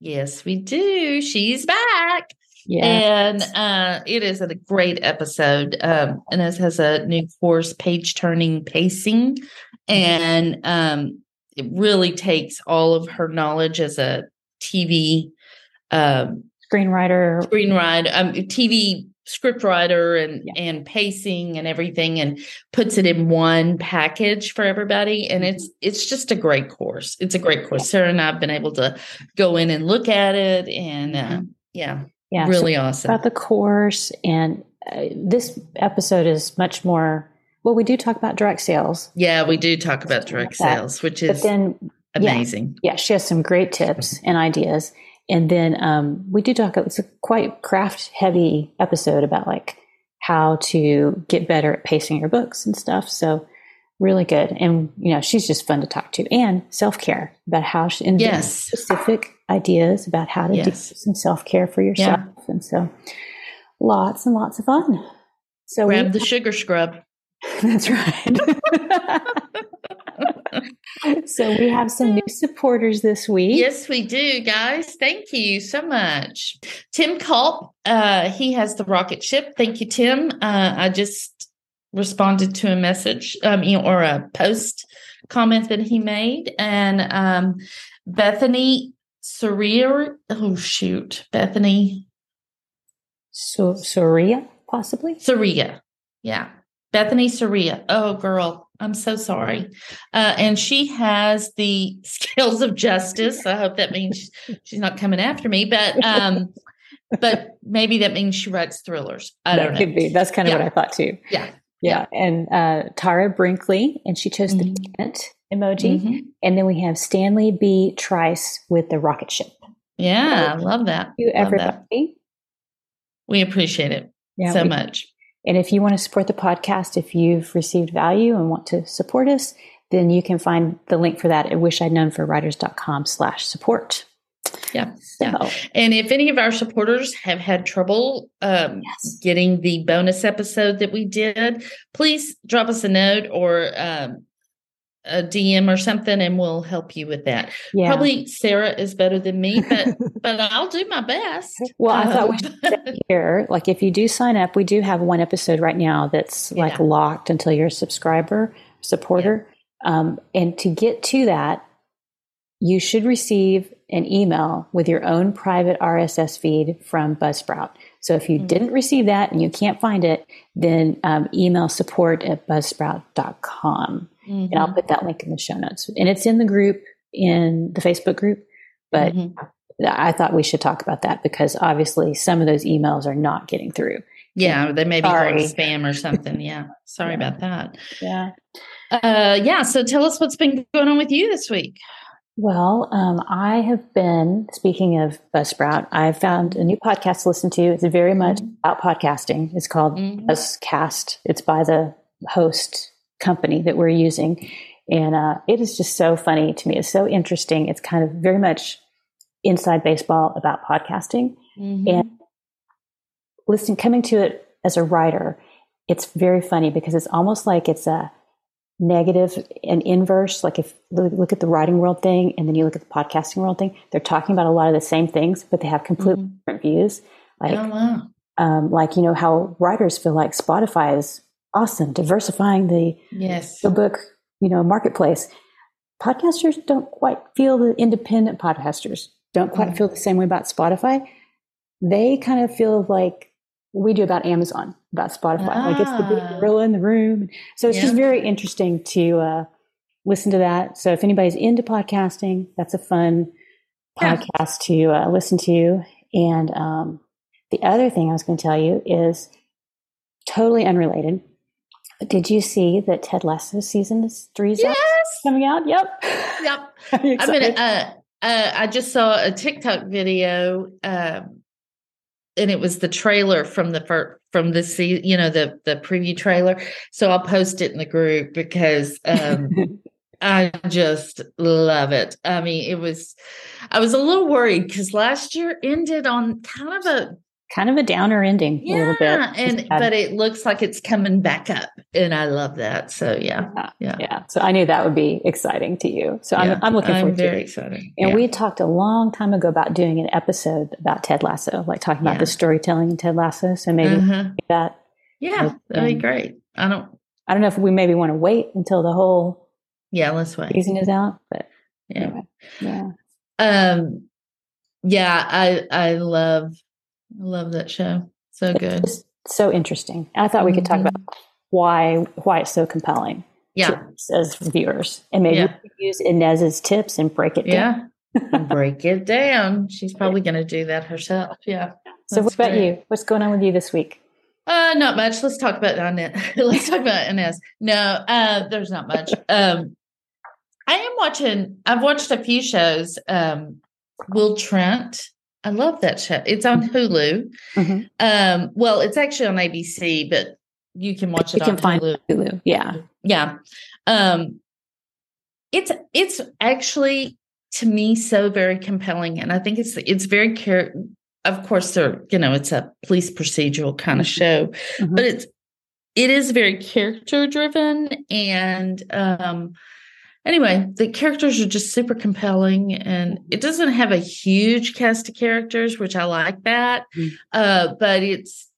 Yes, we do. She's back. And uh, it is a great episode. Um, Ines has a new course, Page Turning Pacing. And um, it really takes all of her knowledge as a TV um, screenwriter, screenwriter, um, TV script writer and yeah. and pacing and everything and puts it in one package for everybody. And it's mm-hmm. it's just a great course. It's a great course. Sarah and i've been able to go in and look at it and uh, mm-hmm. yeah yeah really so awesome. about the course and uh, this episode is much more well we do talk about direct sales. Yeah we do talk about direct sales which is but then amazing. yeah, yeah she has some great tips and ideas and then um, we do talk. It's a quite craft heavy episode about like how to get better at pacing your books and stuff. So really good. And you know, she's just fun to talk to. And self care about how she and yes. specific ideas about how to yes. do some self care for yourself. Yeah. And so lots and lots of fun. So grab we, the sugar scrub. That's right. so we have some new supporters this week. Yes, we do, guys. Thank you so much. Tim Culp, uh, he has the rocket ship. Thank you, Tim. Uh, I just responded to a message um, or a post comment that he made. And um, Bethany Surya, oh, shoot, Bethany. So, Surya, possibly? Surya, yeah. Bethany Surya. Oh, girl, I'm so sorry. Uh, and she has the scales of justice. I hope that means she's not coming after me, but um, but maybe that means she writes thrillers. I that don't know. Could be. That's kind of yeah. what I thought too. Yeah. Yeah. And uh, Tara Brinkley, and she chose mm-hmm. the tent emoji. Mm-hmm. And then we have Stanley B. Trice with the rocket ship. Yeah, so, I love that. You everybody. That. We appreciate it yeah, so much. And if you want to support the podcast, if you've received value and want to support us, then you can find the link for that at wishidknownforwriters.com slash support. Yeah. So. Yeah. And if any of our supporters have had trouble um, yes. getting the bonus episode that we did, please drop us a note or um, a DM or something and we'll help you with that. Yeah. Probably Sarah is better than me, but but I'll do my best. Well, I thought we um, should here, like if you do sign up, we do have one episode right now that's like locked until you're a subscriber, supporter. Yeah. Um, and to get to that, you should receive an email with your own private RSS feed from Buzzsprout. So if you mm-hmm. didn't receive that and you can't find it, then um, email support at buzzsprout.com. Mm-hmm. And I'll put that link in the show notes. And it's in the group, in the Facebook group. But mm-hmm. I thought we should talk about that because obviously some of those emails are not getting through. Yeah, they may be going spam or something. Yeah. Sorry yeah. about that. Yeah. Uh, yeah. So tell us what's been going on with you this week. Well, um, I have been, speaking of Buzzsprout, I found a new podcast to listen to. It's very much mm-hmm. about podcasting. It's called mm-hmm. Buzzcast. It's by the host company that we're using. And uh, it is just so funny to me. It's so interesting. It's kind of very much inside baseball about podcasting. Mm-hmm. And listening, coming to it as a writer, it's very funny because it's almost like it's a negative and inverse. Like if look at the writing world thing and then you look at the podcasting world thing, they're talking about a lot of the same things, but they have completely mm-hmm. different views. Like, oh, wow. um, like you know how writers feel like Spotify is awesome, diversifying the yes the book you know marketplace. Podcasters don't quite feel the independent podcasters don't quite mm. feel the same way about Spotify. They kind of feel like we do about Amazon, about Spotify. Ah. Like it's the big ah. gorilla in the room. So it's yeah. just very interesting to uh, listen to that. So if anybody's into podcasting, that's a fun yeah. podcast to uh, listen to. And um, the other thing I was going to tell you is totally unrelated. Did you see that Ted Lasso season three is yes. coming out? Yep. Yep. I'm gonna. Uh, uh, I just saw a TikTok video. Um, and it was the trailer from the first from the se- you know the the preview trailer. So I'll post it in the group because um, I just love it. I mean, it was. I was a little worried because last year ended on kind of a kind of a downer ending yeah, a little bit. and but it looks like it's coming back up, and I love that. So yeah, yeah, yeah. yeah. So I knew that would be exciting to you. So yeah, I'm, I'm looking forward. I'm very excited. And yeah. we talked a long time ago about doing an episode about Ted Lasso, like talking about the storytelling in Ted Lasso. So maybe uh-huh. that. Yeah, that'd be great. I don't. I don't know if we maybe want to wait until the whole. Yeah, let's wait. Season is out, but yeah, anyway, yeah. Um, yeah, I I love I love that show. So good. So interesting. I thought we could talk about mm-hmm. why why it's so compelling. Yeah. as viewers. And maybe yeah. use Ines's tips and break it down. Yeah. break it down. She's probably gonna do that herself. Yeah. So what about great. you? What's going on with you this week? Uh, not much. Let's talk about Annette. Let's talk about Ines. No, uh, there's not much. Um, I am watching. I've watched a few shows. Um, Will Trent I love that show. It's on mm-hmm. Hulu. Mm-hmm. Um, well, it's actually on ABC, but you can watch it. You can find Hulu. Hulu. Yeah, yeah. Um, it's it's actually to me so very compelling, and I think it's it's very care. Of course, they're you know it's a police procedural kind of mm-hmm. show, mm-hmm. but it's it is very character driven and um anyway, the characters are just super compelling, and it doesn't have a huge cast of characters, which I like that. Mm. Uh, but it's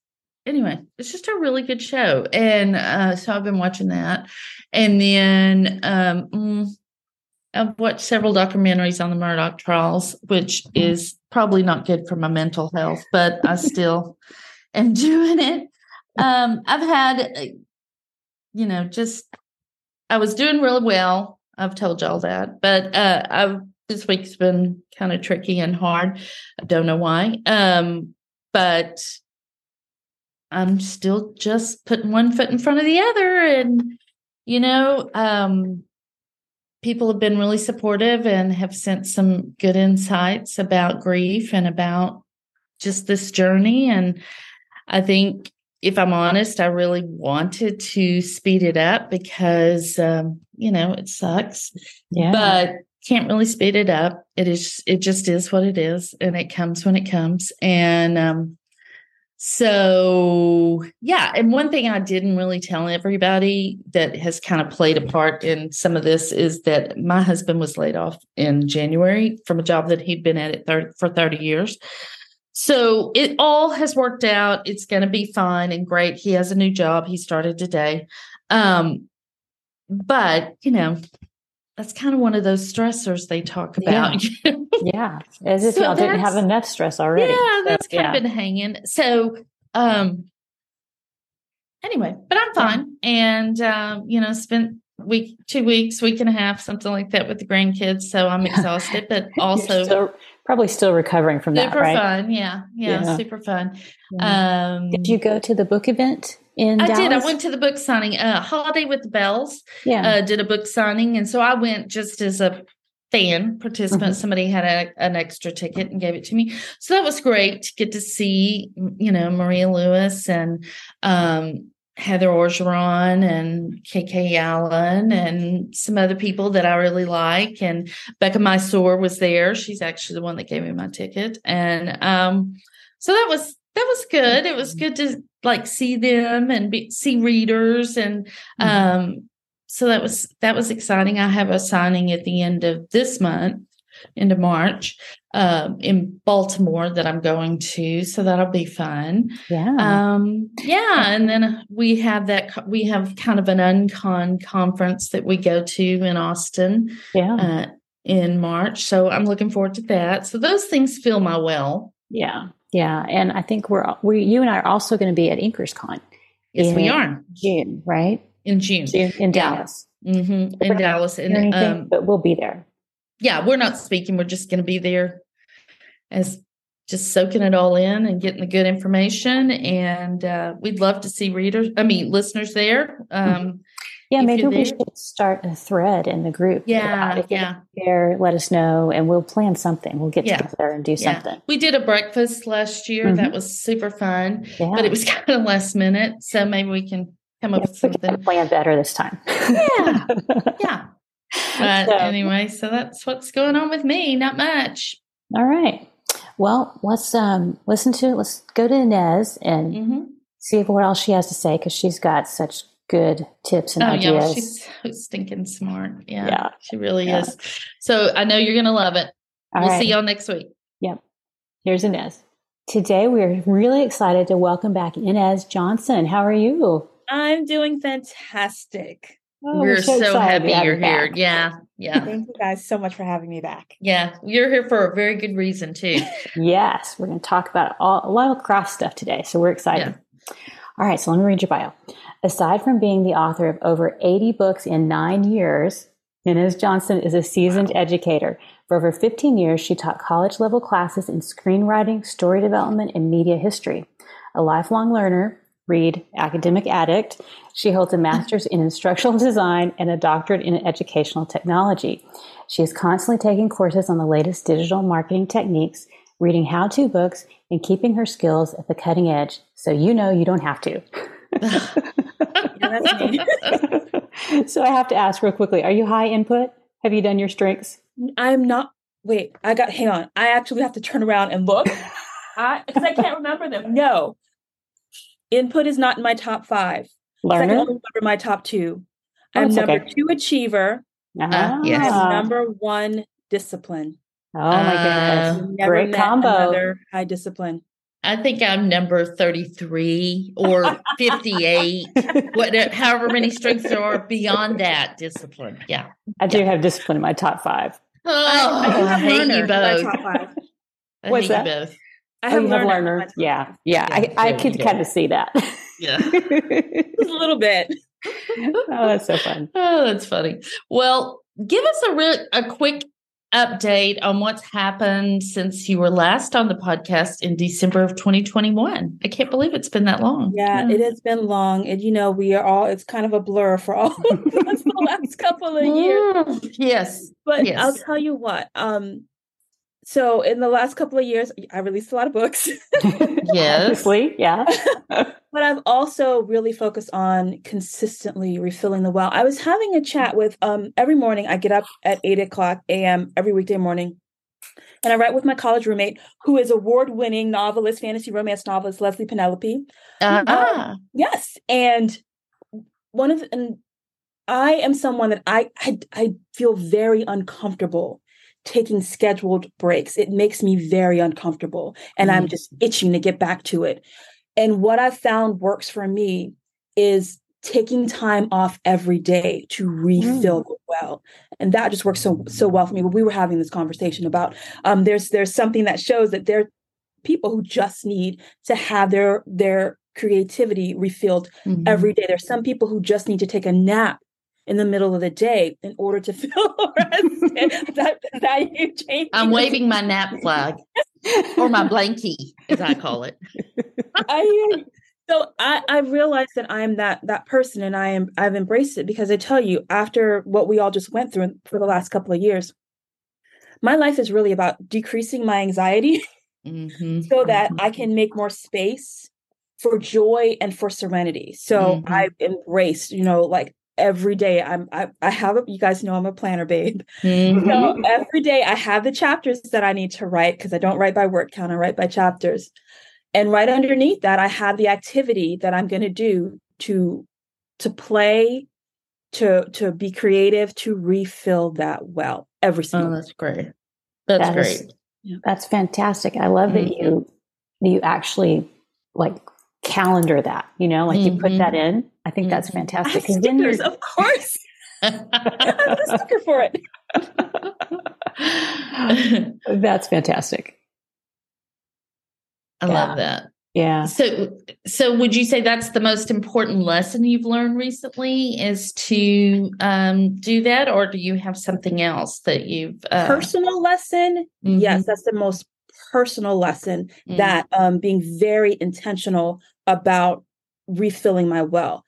anyway, it's just a really good show, and uh, so I've been watching that, and then um, mm, I've watched several documentaries on the Murdaugh trials, which is probably not good for my mental health, but I still am doing it. Um, I've had, uh, you know, just I was doing really well I've told y'all that, but uh, I've this week's been kind of tricky and hard. I don't know why, um, but I'm still just putting one foot in front of the other, and you know, um, people have been really supportive and have sent some good insights about grief and about just this journey, and I think if I'm honest, I really wanted to speed it up because, um, you know, it sucks. Yeah. But can't really speed it up. It is, it just is what it is, and it comes when it comes. And um, so, yeah. And one thing I didn't really tell everybody that has kind of played a part in some of this is that my husband was laid off in January from a job that he'd been at it for 30 years. So it all has worked out. It's going to be fine and great. He has a new job. He started today. Um, but, you know, that's kind of one of those stressors they talk about. Yeah, yeah. as if so y'all didn't have enough stress already. Yeah, that's so, kind yeah. of been hanging. So, um, anyway, but I'm fine, yeah. and um, you know, spent week, two weeks, week and a half, something like that with the grandkids. So I'm exhausted, but also probably still recovering from super that, right? fun. Yeah, yeah, yeah. super fun. Yeah. Um, did you go to the book event in? I Dallas? did. I went to the book signing. Uh, Holiday with the Bells. Yeah, uh, did a book signing, and so I went just as a fan participant. Mm-hmm. Somebody had a, an extra ticket and gave it to me, so that was great to get to see. You know, Maria Lewis and um, Heather Orgeron and KK Allen and some other people that I really like. And Becca Syme was there. She's actually the one that gave me my ticket. And um, so that was that was good. It was good to like see them and be, see readers and mm-hmm. um, so that was that was exciting. I have a signing at the end of this month, into March um, in Baltimore that I'm going to, so that'll be fun. Yeah, um, yeah, and then we have that we have kind of an uncon conference that we go to in Austin. Yeah. Uh, in March, so I'm looking forward to that. So those things fill my well. Yeah, yeah, and I think we're we you and I are also going to be at InkersCon. Yes, we are June, right? In June, June in Dallas. Yeah. Mm-hmm. In Dallas, and anything, um, but we'll be there yeah, we're not speaking. We're just going to be there as just soaking it all in and getting the good information. And uh, we'd love to see readers, I mean, listeners there. Um, Yeah, maybe we should start a thread in the group. Yeah, yeah. There, let us know, and we'll plan something. We'll get yeah. together and do yeah. something. We did a breakfast last year. Mm-hmm. That was super fun, yeah. but it was kind of last minute. So maybe we can come up with something. plan better this time. yeah, yeah. But so, anyway, so that's what's going on with me. Not much. All right. Well, let's um, listen to. Let's go to Ines and mm-hmm. see what else she has to say because she's got such good tips and oh, ideas. Yeah, she's so stinking smart. Yeah, yeah. she really yeah. is. So I know you're going to love it. All we'll right. see y'all next week. Yep. Here's Ines. Today we're really excited to welcome back Ines Johnson. How are you? I'm doing fantastic. Oh, we're, we're so, so happy you're here. Back. Yeah. Yeah. Thank you guys so much for having me back. Yeah. You're here for a very good reason, too. yes. We're going to talk about all, a lot of craft stuff today. So we're excited. Yeah. All right. So let me read your bio. Aside from being the author of over 80 books in nine years, Ines Johnson is a seasoned educator. For over 15 years, she taught college level classes in screenwriting, story development, and media history. A lifelong learner, read academic addict, she holds a master's in instructional design and a doctorate in educational technology. She is constantly taking courses on the latest digital marketing techniques, reading how to books, and keeping her skills at the cutting edge so you know you don't have to. so I have to ask real quickly: Are you high input? Have you done your strengths? I'm not. Wait, I got. Hang on. I actually have to turn around and look. I because I can't remember them. No, input is not in my top five. Learner. I can only remember my top two. Oh, I'm number okay. two achiever. Uh-huh. yes. number one discipline. Oh my uh, goodness! Great combo. Another high discipline. I think I'm number 33 or 58, what, however many strengths there are beyond that discipline. Yeah. I do have discipline in my top five. Oh, I, I, I hate you both. Top five. I What's that? both. I have, oh, learner. have learner. Yeah. Yeah. yeah I, I could kind of see that. Yeah. Just a little bit. oh, that's so fun. Oh, that's funny. Well, give us a real a quick update on what's happened since you were last on the podcast in December of 2021. I can't believe it's been that long. Yeah, yeah. it has been long. And you know, we are all it's kind of a blur for all of us the last couple of years. Yes. But yes. I'll tell you what, um, so in the last couple of years, I released a lot of books. yes. yeah. but I've also really focused on consistently refilling the well. I was having a chat with um every morning I get up at eight o'clock AM every weekday morning. And I write with my college roommate, who is award-winning novelist, fantasy romance novelist Leslye Penelope. Uh-huh. Um, yes, and one of the, and I am someone that I, I I feel very uncomfortable taking scheduled breaks. It makes me very uncomfortable and mm. I'm just itching to get back to it. And what I've found works for me is taking time off every day to refill mm. well and that just works so so well for me but we were having this conversation about um there's there's something that shows that there are people who just need to have their their creativity refilled mm-hmm. every day there's some people who just need to take a nap in the middle of the day in order to feel rested. that, that you change. I'm waving my nap flag or my blankie, as I call it. I so I, I realized that I'm that that person and I am I've embraced it because I tell you, after what we all just went through for the last couple of years, my life is really about decreasing my anxiety mm-hmm. so that mm-hmm. I can make more space for joy and for serenity. So mm-hmm. I've embraced, you know, like every day i'm i, I have a, you guys know i'm a planner babe mm-hmm. so every day i have the chapters that i need to write because i don't write by word count i write by chapters and right underneath that i have the activity that i'm going to do to to play to to be creative to refill that well every single oh that's great that's that great is, that's fantastic i love mm-hmm. that you you actually like calendar that you know like mm-hmm. you put that mm-hmm. in I think that's mm-hmm. fantastic. Because then you're of course. I'm the sticker for it. that's fantastic. I yeah. love that. Yeah. So, so would you say that's the most important lesson you've learned recently is to um, do that, or do you have something else that you've uh... personal lesson? Mm-hmm. Yes, that's the most personal lesson. Mm-hmm. That um, being very intentional about refilling my well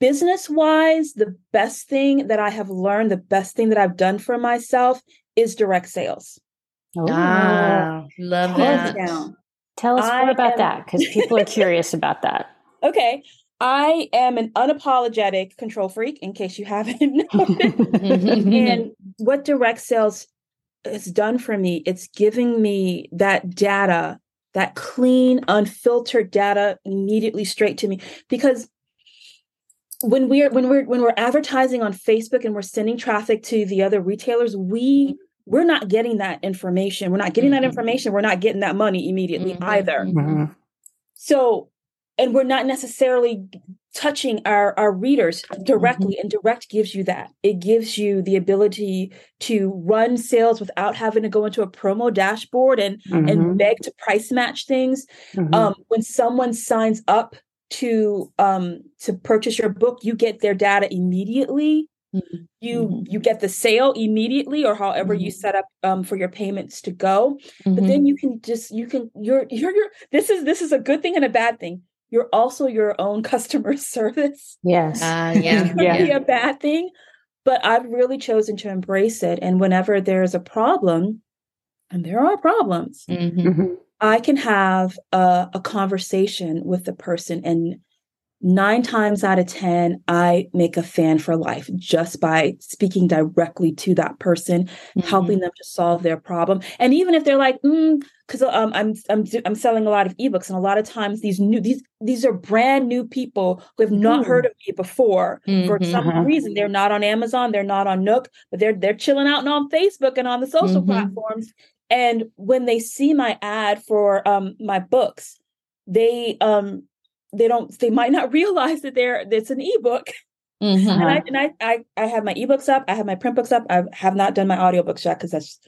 business wise, the best thing that I have learned, the best thing that I've done for myself is direct sales. Oh, ah, love that. Down. Tell us more about am, that because people are curious about that. Okay. I am an unapologetic control freak, in case you haven't noticed. and what direct sales has done for me, it's giving me that data, that clean, unfiltered data immediately straight to me. Because when we're when we're when we're advertising on Facebook and we're sending traffic to the other retailers, we we're not getting that information. We're not getting mm-hmm. that information. We're not getting that money immediately mm-hmm. either. Mm-hmm. So, and we're not necessarily touching our, our readers directly. Mm-hmm. And direct gives you that. It gives you the ability to run sales without having to go into a promo dashboard and, and mm-hmm. beg to price match things. Mm-hmm. Um, when someone signs up to um, to purchase your book, you get their data immediately Mm-hmm. You mm-hmm. you get the sale immediately or however mm-hmm. you set up um, for your payments to go. But then mm-hmm. you can just you can you're you're you're this is this is a good thing and a bad thing. You're also your own customer service. Yes. Uh, yeah. it yeah. be a bad thing. But I've really chosen to embrace it. And whenever there's a problem, and there are problems, mm-hmm. mm-hmm. I can have a, a conversation with the person and nine times out of 10, I make a fan for life just by speaking directly to that person, mm-hmm. helping them to solve their problem. And even if they're like, because mm, um, I'm I'm I'm selling a lot of ebooks, and a lot of times these new these these are brand new people who have not heard of me before. Mm-hmm. For some uh-huh. reason, they're not on Amazon, they're not on Nook, but they're they're chilling out and on Facebook and on the social mm-hmm. platforms. And when they see my ad for um, my books, they um they don't they might not realize that they're it's an ebook mm-hmm. and, I, and I, I i have my ebooks up i have my print books up i have not done my audiobooks yet because that's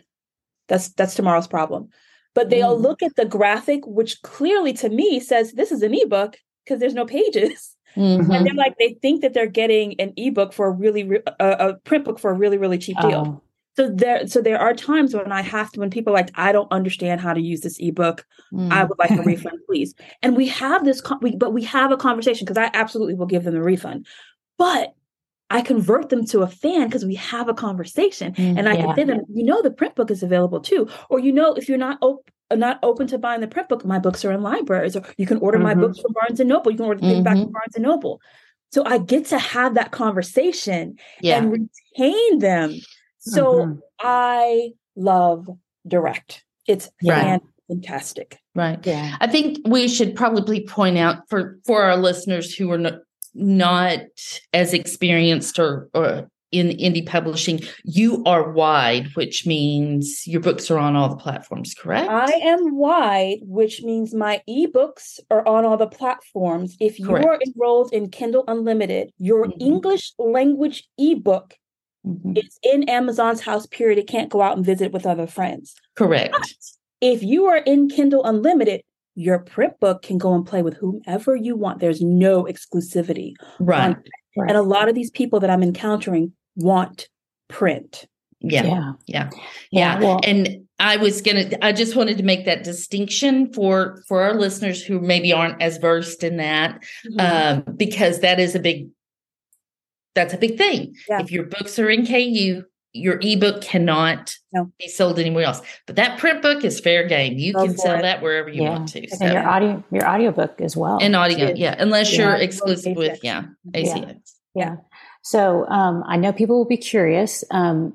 that's that's tomorrow's problem but they'll mm. look at the graphic which clearly to me says this is an ebook because there's no pages mm-hmm. and they're like they think that they're getting an ebook for a really a, a print book for a really really cheap deal oh. So there, so there are times when I have to, when people like, I don't understand how to use this ebook. Mm. I would like a refund, please. And we have this, we, but we have a conversation because I absolutely will give them a refund. But I convert them to a fan because we have a conversation, mm, and I yeah. can say them, you know, the print book is available too, or you know, if you're not op- not open to buying the print book, my books are in libraries, or you can order mm-hmm. my books from Barnes and Noble. You can order things mm-hmm. back from Barnes and Noble. So I get to have that conversation yeah. and retain them so mm-hmm. I love direct. It's right. fantastic. Right. Yeah. I think we should probably point out for for our listeners who are not, not as experienced or, or in indie publishing, you are wide, which means your books are on all the platforms, correct? I am wide, which means my ebooks are on all the platforms. If you are enrolled in Kindle Unlimited, your mm-hmm. English language ebook Mm-hmm. It's in Amazon's house, period. It can't go out and visit with other friends. Correct. But if you are in Kindle Unlimited, your print book can go and play with whomever you want. There's no exclusivity. Right. right. And a lot of these people that I'm encountering want print. Yeah. Yeah. Yeah. yeah. Well, and I was going to I just wanted to make that distinction for for our listeners who maybe aren't as versed in that mm-hmm. um, because that is a big that's a big thing. Yeah. If your books are in KU, your ebook cannot no. be sold anywhere else. But that print book is fair game. You Go can sell it. that wherever you yeah. want to. So. And your audio your audiobook as well. And audio, yeah. Unless yeah. you're exclusive with yeah, ACX. Yeah. So um, I know people will be curious. Um,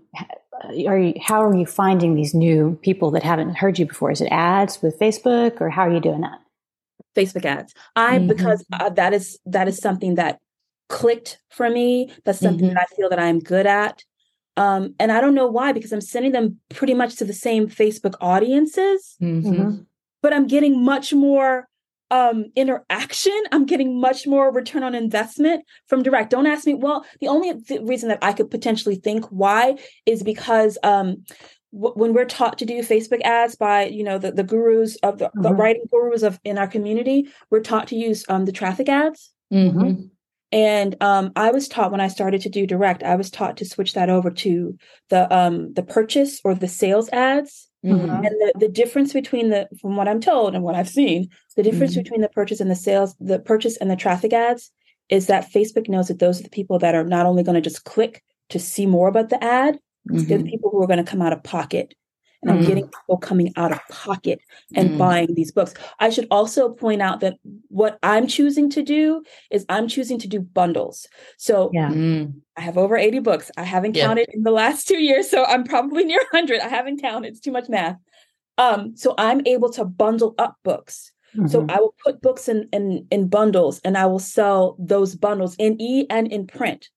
are you, how are you finding these new people that haven't heard you before? Is it ads with Facebook or how are you doing that? Facebook ads. I mm-hmm. because uh, that is that is something that clicked for me. That's something mm-hmm. that I feel that I'm good at. Um, and I don't know why, because I'm sending them pretty much to the same Facebook audiences, mm-hmm. mm-hmm. but I'm getting much more um, interaction. I'm getting much more return on investment from direct. Don't ask me. Well, the only th- reason that I could potentially think why is because um, w- when we're taught to do Facebook ads by you know the, the gurus of the, mm-hmm. the writing gurus of in our community, we're taught to use um, the traffic ads. Mm-hmm. And um, I was taught when I started to do direct, I was taught to switch that over to the um, the purchase or the sales ads. Mm-hmm. And the, the difference between the, from what I'm told and what I've seen, the difference mm-hmm. between the purchase and the sales, the purchase and the traffic ads is that Facebook knows that those are the people that are not only going to just click to see more about the ad, mm-hmm. they're the people who are going to come out of pocket. And mm-hmm. I'm getting people coming out of pocket and mm-hmm. buying these books. I should also point out that what I'm choosing to do is I'm choosing to do bundles. So yeah. Mm. I have over 80 books. I haven't yeah. counted in the last two years. So I'm probably near 100. I haven't counted. It's too much math. Um, so I'm able to bundle up books. Mm-hmm. So I will put books in, in in bundles and I will sell those bundles in e and in print.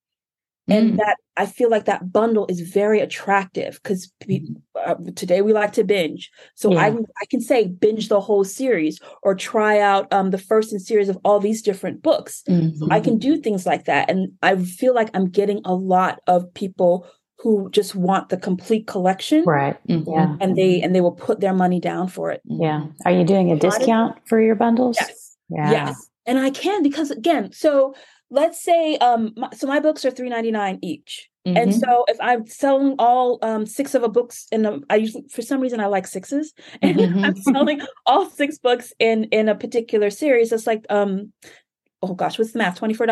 And mm. that I feel like that bundle is very attractive because mm-hmm. uh, today we like to binge. So yeah. I I can say binge the whole series or try out um, the first in series of all these different books. Mm-hmm. So I can do things like that, and I feel like I'm getting a lot of people who just want the complete collection right mm-hmm. yeah and they and they will put their money down for it yeah are you doing a discount for your bundles yes yeah. yes and i can because again so let's say um my, so my books are 3.99 each mm-hmm. and so if i'm selling all um six of a books in a, i usually for some reason i like sixes and mm-hmm. i'm selling all six books in in a particular series it's like um oh gosh what's the math $24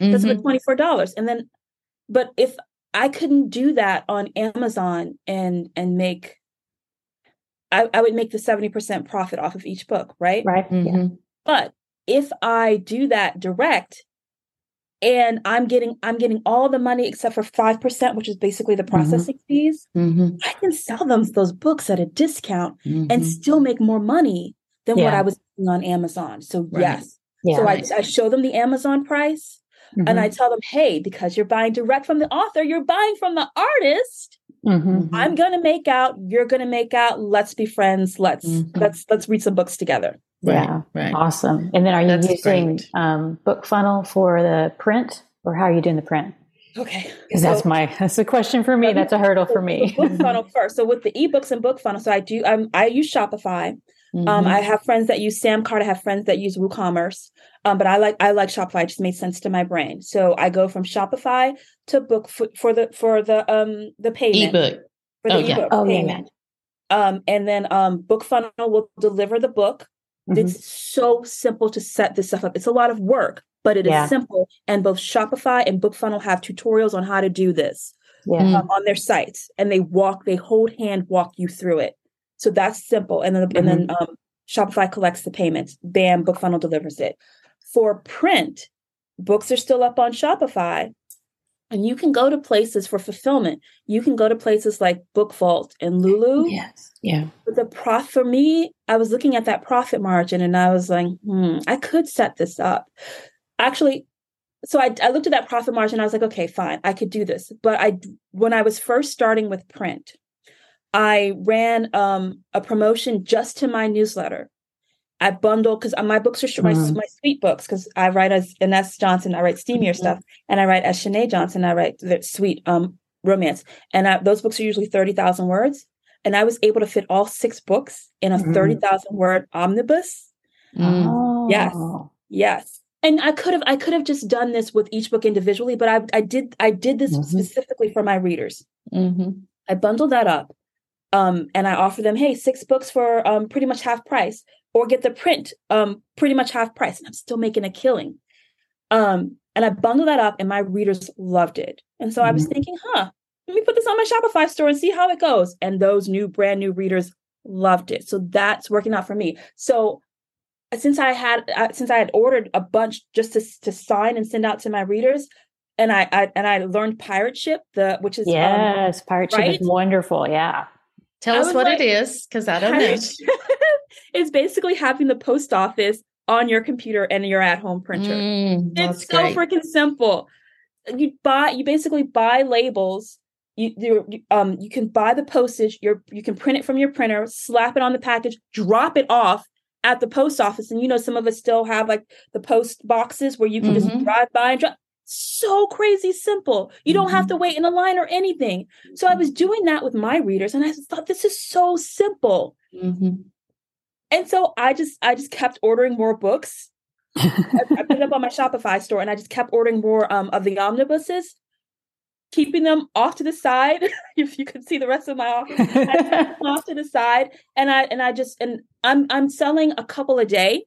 that's about mm-hmm. $24 and then but if I couldn't do that on Amazon and and make I, I would make the 70% profit off of each book, right? Right. Mm-hmm. Yeah. But if I do that direct and I'm getting I'm getting all the money except for 5%, which is basically the mm-hmm. processing mm-hmm. fees, mm-hmm. I can sell them those books at a discount and mm-hmm. still make more money than yeah. what I was on Amazon. So right. yes. Yeah. So I, I show them the Amazon price. And I mm-hmm. tell them, hey, because you're buying direct from the author, you're buying from the artist. Mm-hmm. I'm gonna make out, you're gonna make out. Let's be friends. Let's let's let's read some books together. Yeah, right. Awesome. And then are you That's using um, BookFunnel for the print, or how are you doing the print? Okay, because so, that's my that's a question for me. That's a hurdle for me. BookFunnel first. So with the ebooks and BookFunnel, so I do um, I use Shopify. Mm-hmm. Um, I have friends that use Samcart. I have friends that use WooCommerce. Um, but I like I like Shopify. It just made sense to my brain. So I go from Shopify to book for, for the for the um the payment ebook for the oh, ebook yeah. oh, payment. Yeah. Um, and then um, BookFunnel will deliver the book. Mm-hmm. It's so simple to set this stuff up. It's a lot of work, but it yeah. is simple. And both Shopify and BookFunnel have tutorials on how to do this yeah. um, on their sites, and they walk, they hold hand walk you through it. So that's simple. And then, mm-hmm. and then um, Shopify collects the payments. Bam, BookFunnel delivers it. For print, books are still up on Shopify. And you can go to places for fulfillment. You can go to places like Book Vault and Lulu. Yes. Yeah. But the profit for me, I was looking at that profit margin and I was like, hmm, I could set this up. Actually, so I, I looked at that profit margin. I was like, okay, fine, I could do this. But I, when I was first starting with print, I ran um, a promotion just to my newsletter. I bundle because my books are mm. my, my sweet books because I write as Ines Johnson, I write steamier mm-hmm. stuff, and I write as Shanae Johnson, I write the sweet um, romance, and I, those books are usually thirty thousand words, and I was able to fit all six books in a mm. thirty thousand word omnibus. Mm. Oh. Yes, yes, and I could have I could have just done this with each book individually, but I I did I did this mm-hmm. specifically for my readers. Mm-hmm. I bundled that up um, and I offer them, hey, six books for um, pretty much half price, or get the print um, pretty much half price. And I'm still making a killing. Um, and I bundled that up, and my readers loved it. And so mm-hmm. I was mm-hmm. thinking, huh, let me put this on my Shopify store and see how it goes. And those new, brand new readers loved it. So that's working out for me. So since I had uh, since I had ordered a bunch just to to sign and send out to my readers, and I, I and I learned pirate ship the which is um, yes um, pirate right? ship is wonderful yeah Tell us what like, it is, because I don't know. it's basically having the post office on your computer and your at-home printer. Mm, it's so freaking simple. You buy, you basically buy labels. You, you um you can buy the postage. You you can print it from your printer, slap it on the package, drop it off at the post office. And you know, some of us still have like the post boxes where you can mm-hmm. just drive by and drop so crazy simple. You don't have to mm-hmm. wait in a line or anything. So I was doing that with my readers and I thought this is so simple. Mm-hmm. And so I just I just kept ordering more books. I, I, put it up on my Shopify store and I just kept ordering more um, of the omnibuses, keeping them off to the side. if you could see the rest of my office, off to the side. And I and I just and I'm I'm selling a couple a day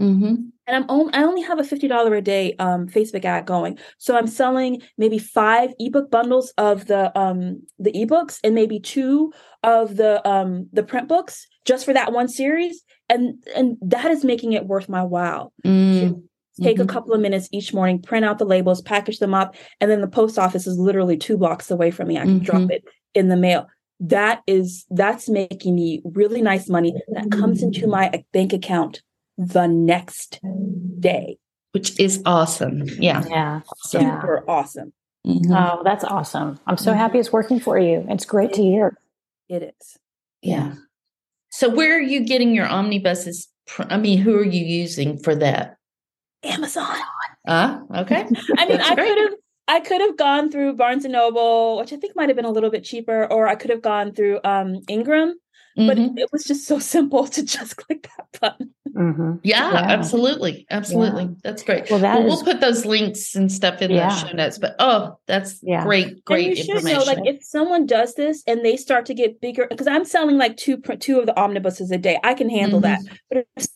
Mm-hmm. And I'm only I only have a fifty dollar a day um, Facebook ad going, so I'm selling maybe five ebook bundles of the um, the ebooks and maybe two of the um, the print books just for that one series, and and that is making it worth my while. Mm. Take Mhm. a couple of minutes each morning, print out the labels, package them up, and then the post office is literally two blocks away from me. I can drop Mhm. it in the mail. That is that's making me really nice money that comes into my bank account the next day. Which is awesome. Yeah. Yeah. Awesome. Yeah. Super awesome. Mhm. Oh, that's awesome. I'm so Mhm. happy it's working for you. It's great to hear. It is. Yeah. So where are you getting your omnibuses? pr- I mean, who are you using for that? Amazon. Ah, okay. I mean, I could have I could have gone through Barnes and Noble, which I think might have been a little bit cheaper, or I could have gone through um Ingram, but Mhm. it was just so simple to just click that button. Hmm yeah, Yeah. absolutely. Absolutely. Yeah. That's great. Well, that Well, is- we'll put those links and stuff in Yeah. the show notes. But oh, that's Yeah. great, great and you should information. know, like, if someone does this and they start to get bigger, because I'm selling like two two of the omnibuses a day, I can handle that. Mm-hmm. But if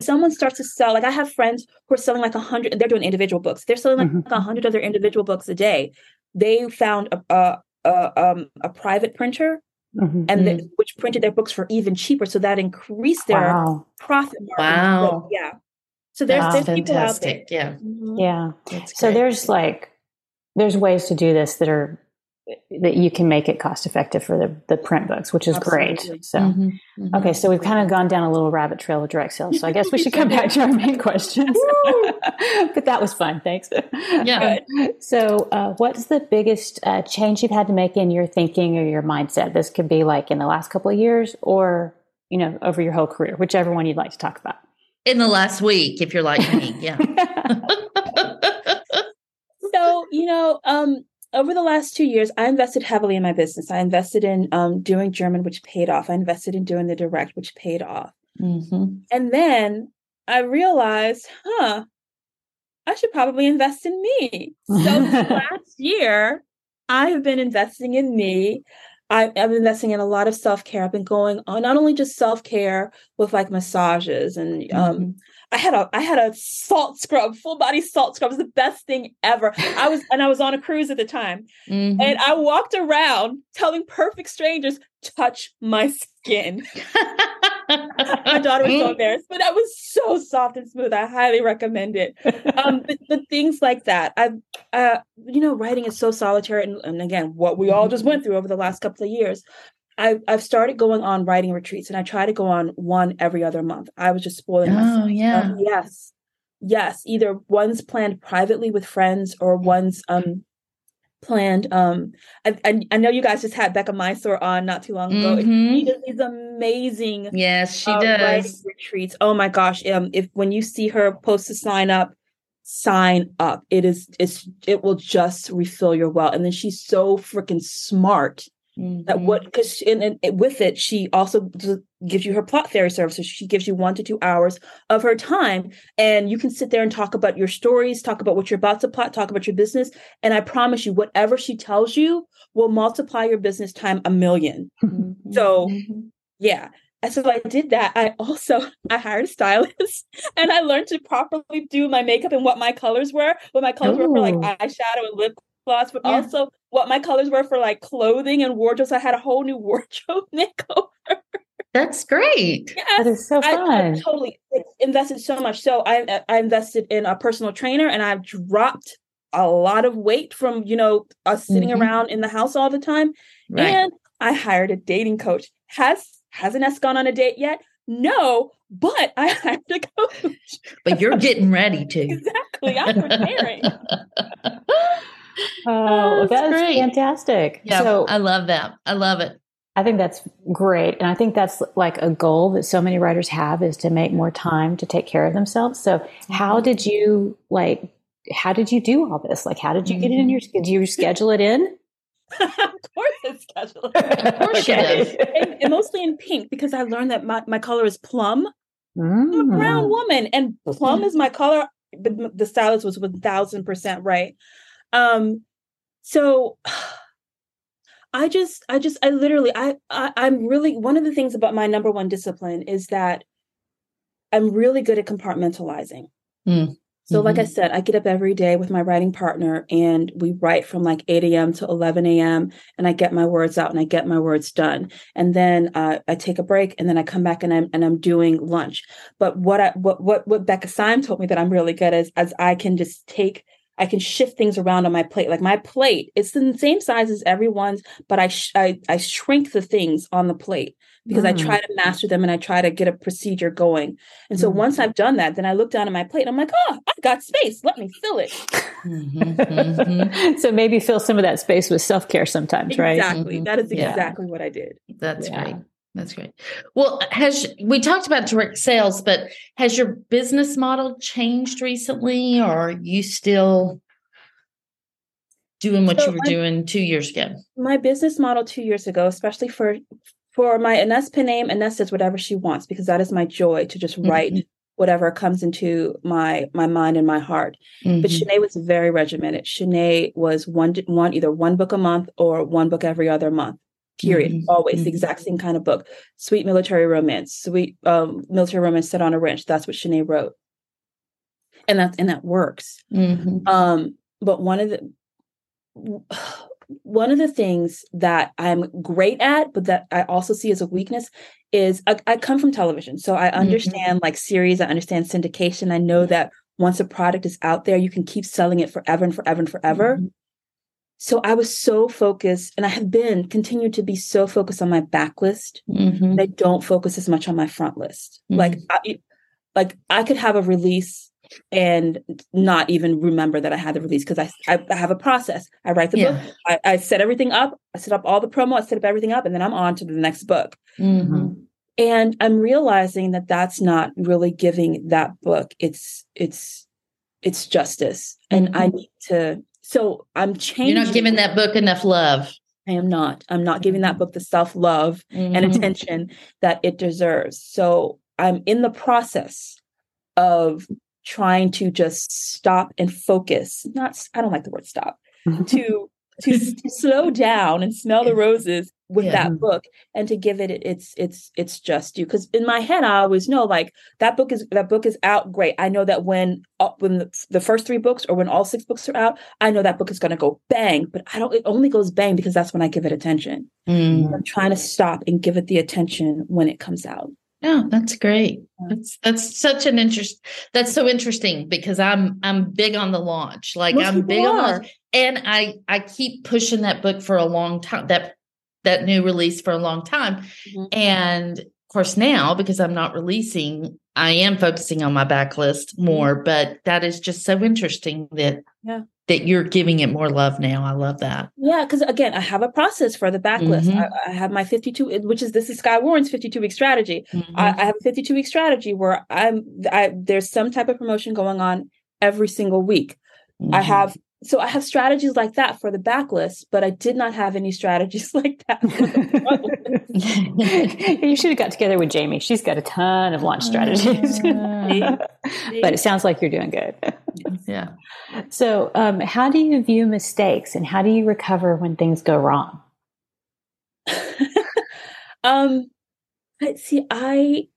someone starts to sell, like, I have friends who are selling like a hundred. They're doing individual books. They're selling like Mhm. a hundred of their individual books a day. They found a a, a um a private printer hmm and they, which printed their books for even cheaper, so that increased their Wow. profit. margin. Wow. So, yeah. So there's, Wow. there's people out there. fantastic. Yeah. Mhm. Yeah. That's So great. there's like there's ways to do this that are that you can make it cost effective for the the print books, which is great. Absolutely. So Mhm, mhm. okay, so we've kind of gone down a little rabbit trail of direct sales. So I guess we should come back to our main questions. but that was fun. Thanks. Yeah. So, uh, what's the biggest uh, change you've had to make in your thinking or your mindset? This could be like in the last couple of years, or you know, over your whole career, whichever one you'd like to talk about. In the last week, if you're like me, yeah. So, you know, um, over the last two years, I invested heavily in my business. I invested in um, doing German, which paid off. I invested in doing the direct, which paid off. Mhm. And then I realized, huh, I should probably invest in me. So last year, I have been investing in me. I, I've been investing in a lot of self care. I've been going on not only just self care with like massages and um, Mhm. I had a I had a salt scrub, full body salt scrub. It was the best thing ever. I was and I was on a cruise at the time. Mhm. And I walked around telling perfect strangers, touch my skin. My daughter was so embarrassed, but that was so soft and smooth. I highly recommend it. Um, but, but things like that. I uh you know, writing is so solitary and, and again, what we all just went through over the last couple of years. I've I've started going on writing retreats and I try to go on one every other month. I was just spoiling myself. Oh, yeah. Um, yes. Yes. Either one's planned privately with friends or one's um planned. Um I, I, I know you guys just had Becca Syme on not too long ago. She Mhm. does these amazing Yes, she uh, writing does. retreats. Oh my gosh. Um if when you see her post to sign up, sign up. It is it's it will just refill your well. And then she's so freaking smart that Mhm. what because and, and with it she also gives you her plot theory services she gives you one to two hours of her time and you can sit there and talk about your stories talk about what you're about to plot talk about your business and i promise you whatever she tells you will multiply your business time a million Mhm. So- Mhm. yeah and so i did that i also i hired a stylist and i learned to properly do my makeup and what my colors were what my colors were for like Ooh. eyeshadow and lip gloss but Yeah. also what my colors were for like clothing and wardrobe so i had a whole new wardrobe makeover That's great. that yes is so I, I fun. totally invested so much so i i invested in a personal trainer and i've dropped a lot of weight from you know us sitting Mhm. around in the house all the time Right. and I hired a dating coach. Has hasn't S gone on a date yet? No, but I hired a coach. but you're getting ready to. exactly. I'm preparing. Oh, that's that's great. fantastic. Yeah, So I love that. I love it. I think that's great. And I think that's like a goal that so many writers have is to make more time to take care of themselves. So how Mm-hmm. did you like, how did you do all this? Like, how did you get it in Mm-hmm. your, did you schedule it in? of course it's scheduled. Of course you Okay. And, and mostly in pink because I learned that my, my color is plum. I'm a Mm. brown woman and plum is my color. But the stylist was one thousand percent right. Um, so I just, I just, I literally, I, I, I'm really one of the things about my number one discipline is that I'm really good at compartmentalizing. Mm. So, mm-hmm. like I mm-hmm. said, I get up every day with my writing partner and we write from like 8 a.m. to 11 a.m. and I get my words out and I get my words done. And then uh, I take a break and then I come back and I'm, and I'm doing lunch. But what I, what, what, what Becca Syme told me that I'm really good at is as I can just take I can shift things around on my plate. Like my plate, it's the same size as everyone's, but I sh- I, I shrink the things on the plate because mm. I try to master them and I try to get a procedure going. And so mm. once I've done that, then I look down at my plate and I'm like, oh, I've got space. Let me fill it. Mm-hmm, mm-hmm. so maybe fill some of that space with self care sometimes, right? Exactly. Mm-hmm. That is exactly yeah. what I did. That's yeah. great. That's great. Well, has we talked about direct sales, but has your business model changed recently, or are you still doing what so you were my, doing two years ago? My business model two years ago, especially for for my Ines pen name, Ines whatever she wants because that is my joy to just write mm-hmm. whatever comes into my my mind and my heart. Mm-hmm. But Shanae was very regimented. Shanae was one one either one book a month or one book every other month period mm-hmm. always mm-hmm. the exact same kind of book sweet military romance sweet um, military romance set on a ranch that's what Shanae wrote and that and that works mm-hmm. um, but one of the one of the things that I'm great at, but that I also see as a weakness is I, I come from television. So I mm-hmm. understand mm-hmm. like series, I understand syndication. I know that once a product is out there, you can keep selling it forever and forever and forever. So I was so focused, and I have been continued to be so focused on my backlist. Mm-hmm. I don't focus as much on my front list. Mm-hmm. Like, I, like I could have a release and not even remember that I had the release because I, I, I have a process. I write the yeah. book, I, I, set everything up, I set up all the promo, I set up everything up, and then I'm on to the next book. Mm-hmm. And I'm realizing that that's not really giving that book its its its justice, and I mm-hmm. need to so I'm changing. You're not giving that book enough love. I am not. I'm not giving that book the self love mm-hmm. and attention that it deserves. So I'm in the process of trying to just stop and focus. Not, I don't like the word stop, to to, to slow down and smell the roses with yeah. that book and to give it its its its just due because in my head i always know like that book is that book is out great i know that when uh, when the, the, first three books or when all six books are out i know that book is going to go bang but i don't it only goes bang because that's when i give it attention mm. i'm trying to stop and give it the attention when it comes out yeah, that's great. That's that's such an interest. That's so interesting because I'm I'm big on the launch. Like Most I'm big are. on launch, and I I keep pushing that book for a long time. That that new release for a long time, mm-hmm. and of course now because I'm not releasing, I am focusing on my backlist more. Mm-hmm. But that is just so interesting that yeah that you're giving it more love now. I love that. Yeah, because again, I have a process for the backlist. Mm-hmm. I, I, have my 52, which is this is Skye Warren's 52 week strategy. Mm-hmm. I, I, have a 52 week strategy where I'm I there's some type of promotion going on every single week. Mm-hmm. I have so I have strategies like that for the backlist, but I did not have any strategies like that. you should have got together with Jamie. She's got a ton of launch strategies. but it sounds like you're doing good. yeah. So, um, how do you view mistakes and how do you recover when things go wrong? um, see, I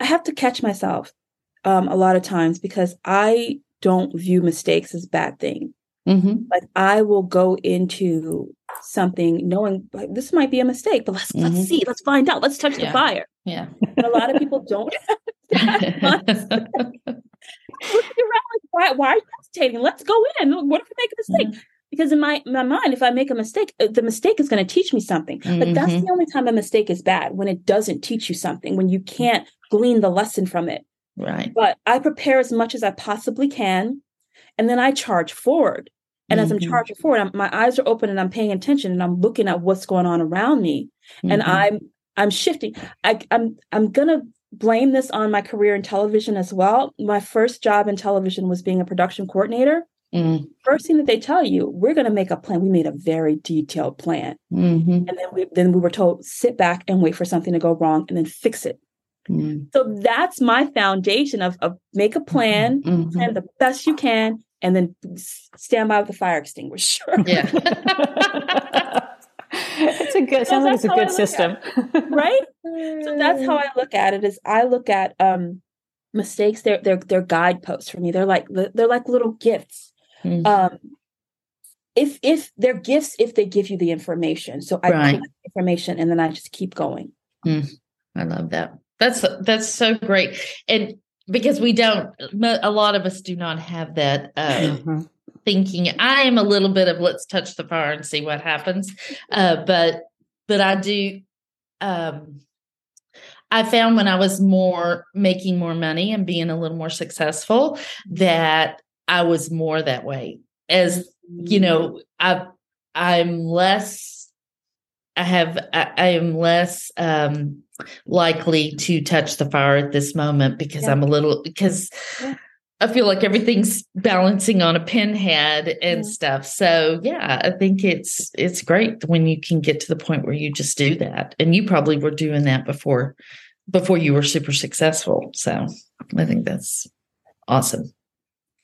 I have to catch myself um, a lot of times because I don't view mistakes as bad thing. Mm-hmm. Like I will go into something knowing like this might be a mistake, but let's mm-hmm. let's see, let's find out, let's touch yeah. the fire. Yeah. But a lot of people don't. why, why are you hesitating? Let's go in. What if we make a mistake? Mm-hmm. Because in my, my mind, if I make a mistake, uh, the mistake is going to teach me something. But that's mm-hmm. the only time a mistake is bad when it doesn't teach you something, when you can't glean the lesson from it. Right. But I prepare as much as I possibly can, and then I charge forward. And mm-hmm. as I'm mm-hmm. charging forward, I'm, my eyes are open and I'm paying attention and I'm looking at what's going on around me, mm-hmm. and I'm I'm shifting. I, I'm I'm gonna blame this on my career in television as well. My first job in television was being a production coordinator. Mm. First thing that they tell you, we're going to make a plan. We made a very detailed plan, mm-hmm. and then we then we were told sit back and wait for something to go wrong and then fix it. Mm. So that's my foundation of, of make a plan, mm-hmm. plan the best you can, and then stand by with the fire extinguisher. Yeah. it's a good sounds like it's a good system. right? So that's how I look at it is I look at um mistakes they're they're they're guideposts for me they're like they're like little gifts mm-hmm. um if if they're gifts if they give you the information so i right. information and then i just keep going mm, i love that that's that's so great and because we don't a lot of us do not have that uh, mm-hmm. thinking i am a little bit of let's touch the fire and see what happens uh, but but i do um I found when I was more making more money and being a little more successful that I was more that way. As you know, I I'm less I have I, I am less um likely to touch the fire at this moment because yeah. I'm a little because yeah. I feel like everything's balancing on a pinhead and yeah. stuff. So yeah, I think it's it's great when you can get to the point where you just do that. And you probably were doing that before before you were super successful. So I think that's awesome.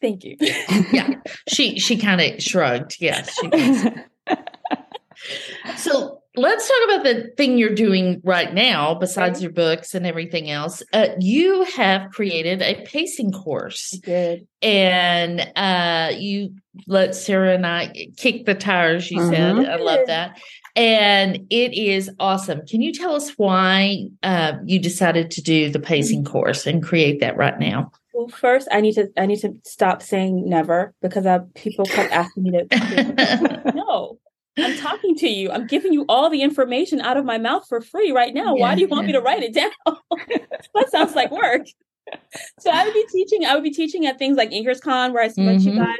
Thank you. yeah. She she kind of shrugged. Yeah. so let's talk about the thing you're doing right now, besides your books and everything else. Uh, you have created a pacing course. Did. And uh, you let Sara and I kick the tires, you said. Mm-hmm. I love that. And it is awesome. Can you tell us why uh, you decided to do the pacing mm-hmm. course and create that right now? Well, first, I need to I need to stop saying never because I, people kept asking me to. no, I'm talking to you. I'm giving you all the information out of my mouth for free right now. Yeah, Why do you want yeah. me to write it down? that sounds like work. So I would be teaching. I would be teaching at things like InkersCon, where I met mm-hmm. you guys,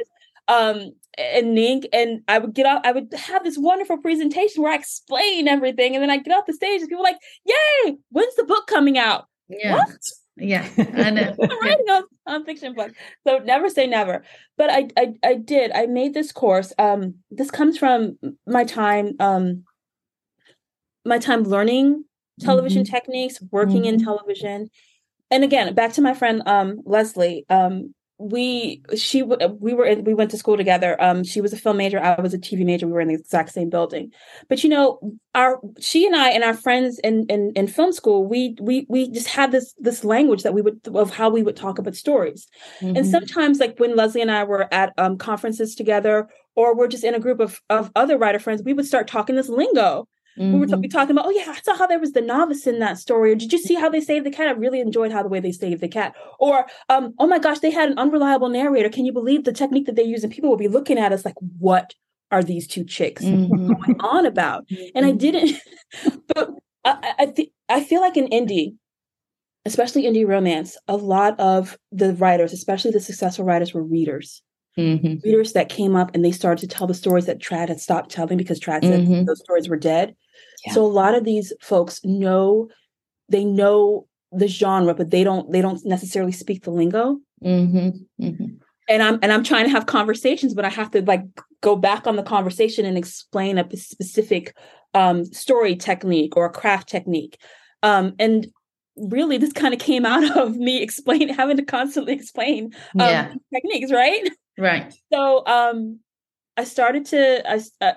um, and NINC, and I would get out. I would have this wonderful presentation where I explain everything, and then I get off the stage, and people are like, "Yay! When's the book coming out?" Yeah. What? Yeah, I know. Writing a nonfiction book, so never say never. But I, I, I did. I made this course. Um, this comes from my time, um, my time learning television mm-hmm. techniques, working mm-hmm. in television, and again, back to my friend um, Leslye. Um, we she we were we went to school together. Um she was a film major i was a tv major we were in the exact same building. But you know our she and i and our friends in in, in film school we we we just had this this language that we would of how we would talk about stories. Mm-hmm. and sometimes like when Leslye and i were at um conferences together or we're just in a group of of other writer friends we would start talking this lingo Mm-hmm. We were t- talking about, oh yeah, I saw how there was the novice in that story. Or did you see how they saved the cat? I really enjoyed how the way they saved the cat. Or, um, oh my gosh, they had an unreliable narrator. Can you believe the technique that they use? And people will be looking at us like, what are these two chicks mm-hmm. going on about? And I mm-hmm. didn't, but I, I, th- I feel like in indie, especially indie romance, a lot of the writers, especially the successful writers, were readers. Mm-hmm. Readers that came up and they started to tell the stories that Trad had stopped telling because Trad said mm-hmm. those stories were dead. So a lot of these folks know they know the genre, but they don't they don't necessarily speak the lingo. Mm-hmm. Mm-hmm. And I'm and I'm trying to have conversations, but I have to like go back on the conversation and explain a specific um, story technique or a craft technique. Um, and really, this kind of came out of me explain having to constantly explain um, yeah. techniques, right? Right. So um, I started to I, uh,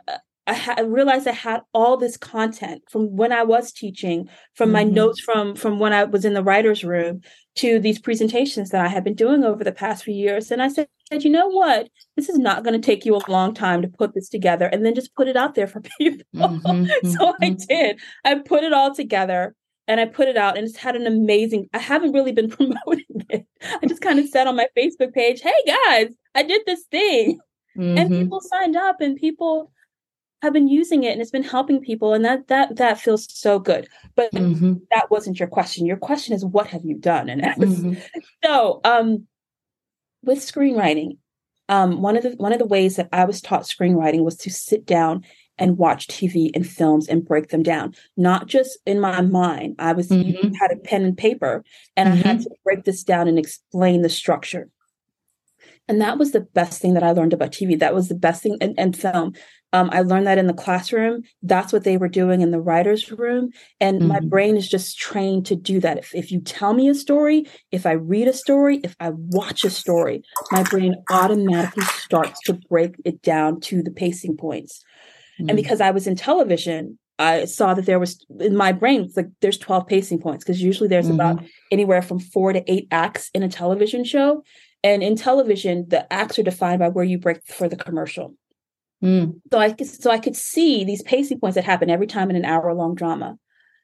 I, ha- I, realized I had all this content from when I was teaching, from mm-hmm. my notes from from when I was in the writers' room to these presentations that I had been doing over the past few years. And I said, you know what? This is not going to take you a long time to put this together and then just put it out there for people. Mm-hmm. so I mm-hmm. did. I put it all together and I put it out and it's had an amazing I haven't really been promoting it. I just kind of said on my Facebook page, "Hey guys, I did this thing." Mm-hmm. And people signed up and people have been using it and it's been helping people and that that that feels so good but mm-hmm. that wasn't your question your question is what have you done and mm-hmm. so um with screenwriting um one of the one of the ways that i was taught screenwriting was to sit down and watch tv and films and break them down not just in my mind i was mm-hmm. had a pen and paper and i had mm-hmm. to break this down and explain the structure and that was the best thing that I learned about TV. That was the best thing and, and film. Um, I learned that in the classroom. That's what they were doing in the writer's room. And mm-hmm. my brain is just trained to do that. If, if you tell me a story, if I read a story, if I watch a story, my brain automatically starts to break it down to the pacing points. Mm-hmm. And because I was in television, I saw that there was in my brain, it's like there's 12 pacing points because usually there's mm-hmm. about anywhere from four to eight acts in a television show. And in television, the acts are defined by where you break for the commercial. Mm. So I could, so I could see these pacing points that happen every time in an hour long drama,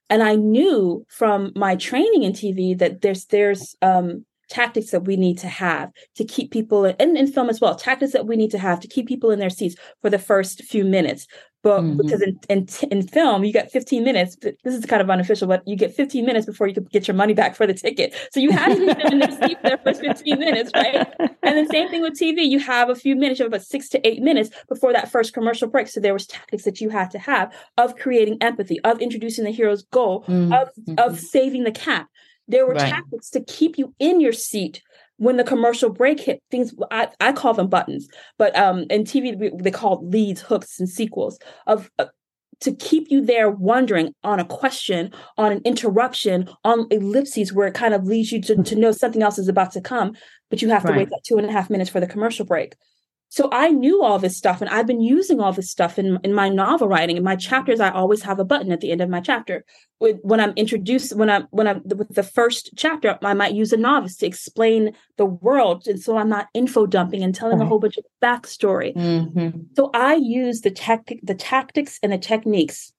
and I knew from my training in TV that there's there's um, tactics that we need to have to keep people in, and in film as well tactics that we need to have to keep people in their seats for the first few minutes. But mm-hmm. because in, in, in film you get 15 minutes this is kind of unofficial but you get 15 minutes before you can get your money back for the ticket. So you have to keep them in their seat for their first 15 minutes right? And the same thing with tv you have a few minutes you have about six to eight minutes before that first commercial break. So there was tactics that you had to have of creating empathy of introducing the hero's goal mm-hmm. of of saving the cat there were right. tactics to keep you in your seat when the commercial break hit. Things I, I call them buttons, but um, in TV they call leads, hooks, and sequels of. Uh, to keep you there wondering on a question, on an interruption, on ellipses where it kind of leads you to, to know something else is about to come, but you have to right. wait that two and a half minutes for the commercial break. So I knew all this stuff and I've been using all this stuff in, in my novel writing. In my chapters, I always have a button at the end of my chapter. When I'm introduced, when I'm when I'm with the first chapter, I might use a novice to explain the world. And so I'm not info dumping and telling a whole bunch of backstory. Mm-hmm. So I use the tactic the tactics and the techniques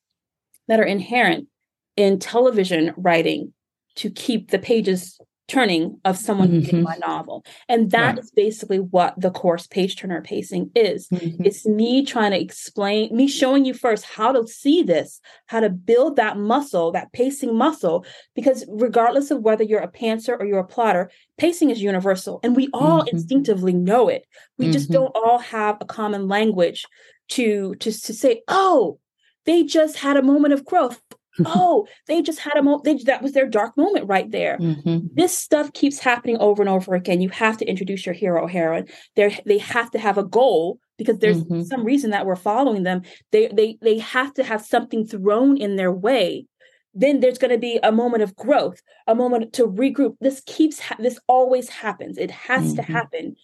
that are inherent in television writing to keep the pages turning of someone mm-hmm. reading my novel. And that right. is basically what the course page turner pacing is. Mm-hmm. It's me trying to explain, me showing you first how to see this, how to build that muscle, that pacing muscle, because regardless of whether you're a pantser or you're a plotter, pacing is universal and we all mm-hmm. instinctively know it. We just mm-hmm. don't all have a common language to to to say, "Oh, they just had a moment of growth oh, they just had a moment. That was their dark moment right there. Mm-hmm. This stuff keeps happening over and over again. You have to introduce your hero heroine. They they have to have a goal because there's mm-hmm. some reason that we're following them. They they they have to have something thrown in their way. Then there's going to be a moment of growth, a moment to regroup. This keeps ha- this always happens. It has mm-hmm. to happen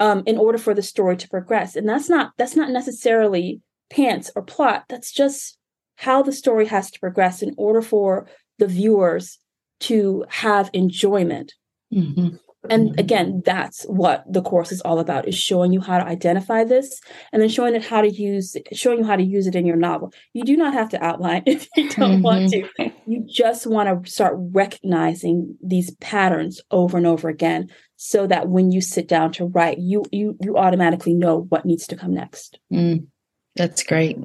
um, in order for the story to progress. And that's not that's not necessarily pants or plot. That's just how the story has to progress in order for the viewers to have enjoyment. Mm-hmm. And mm-hmm. again, that's what the course is all about is showing you how to identify this and then showing it how to use showing you how to use it in your novel. You do not have to outline if you don't mm-hmm. want to. You just want to start recognizing these patterns over and over again so that when you sit down to write, you you you automatically know what needs to come next. Mm, that's great.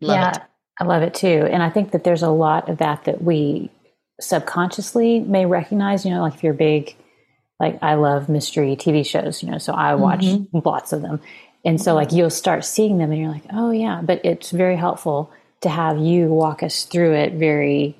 Love yeah. It. I love it too. And I think that there's a lot of that that we subconsciously may recognize, you know, like if you're big, like I love mystery TV shows, you know, so I watch mm-hmm. lots of them. And so like you'll start seeing them and you're like, oh yeah, but it's very helpful to have you walk us through it very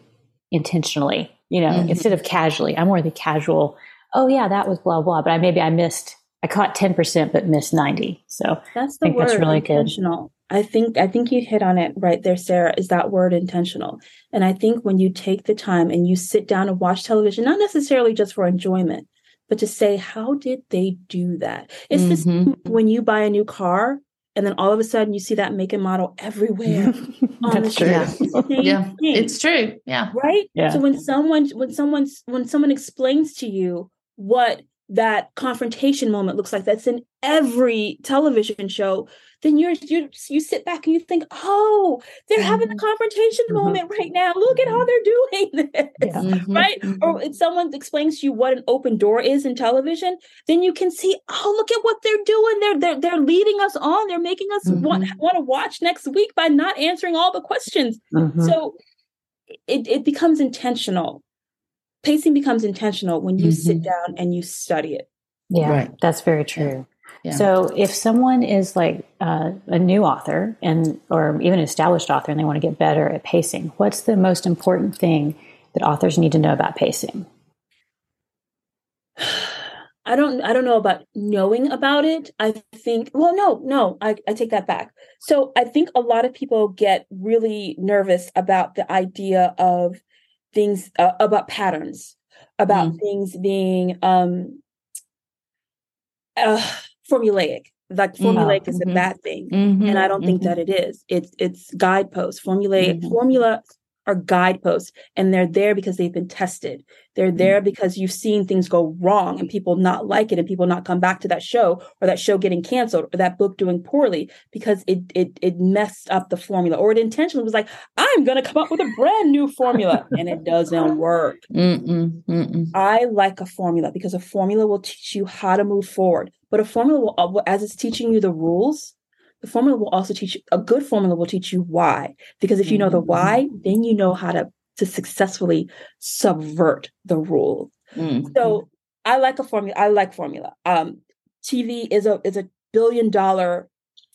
intentionally, you know, mm-hmm. instead of casually. I'm more the casual, oh yeah, that was blah, blah, but I maybe I missed, I caught 10%, but missed 90. So that's the word, that's really intentional. Good. I think I think you hit on it right there, Sara, is that word intentional. And I think when you take the time and you sit down and watch television, not necessarily just for enjoyment, but to say, how did they do that? It's mm-hmm. this when you buy a new car and then all of a sudden you see that make and model everywhere. That's true. Yeah. yeah. It's true. Yeah. Right? Yeah. So when someone when someone when someone explains to you what that confrontation moment looks like that's in every television show then you're you you sit back and you think oh they're mm-hmm. having a mm-hmm. confrontation mm-hmm. moment right now look at how mm-hmm. they're doing this yeah. mm-hmm. right mm-hmm. or if someone explains to you what an open door is in television then you can see oh look at what they're doing they're they're, they're leading us on they're making us want, want to watch next week by not answering all the questions so it, it becomes intentional pacing becomes intentional when you mm-hmm. sit down and you study it. Yeah, right. that's very true. Yeah. So if someone is like uh, a new author and or even an established author and they want to get better at pacing, what's the most important thing that authors need to know about pacing? I don't I don't know about knowing about it. I think well no, no, I, I take that back. So I think a lot of people get really nervous about the idea of things uh, about patterns, about mm. things being um, uh, formulaic. like formulaic mm-hmm. is a mm-hmm. bad thing mm-hmm. and i don't think that mm-hmm. it is it's it's guideposts formulaic mm-hmm. formula are guideposts and they're there because they've been tested. They're there mm. because you've seen things go wrong and people not like it and people not come back to that show or that show getting canceled or that book doing poorly because it it it messed up the formula or it intentionally was like, I'm gonna come up with a brand new formula and it doesn't work. Mm-mm, mm-mm. I like a formula because a formula will teach you how to move forward. But a formula will uh, as it's teaching you the rules, the formula will also teach you a good formula will teach you why because if you know the why mm-hmm. then you know how to to successfully subvert the rule mm-hmm. so i like a formula i like formula um tv is a is a billion dollar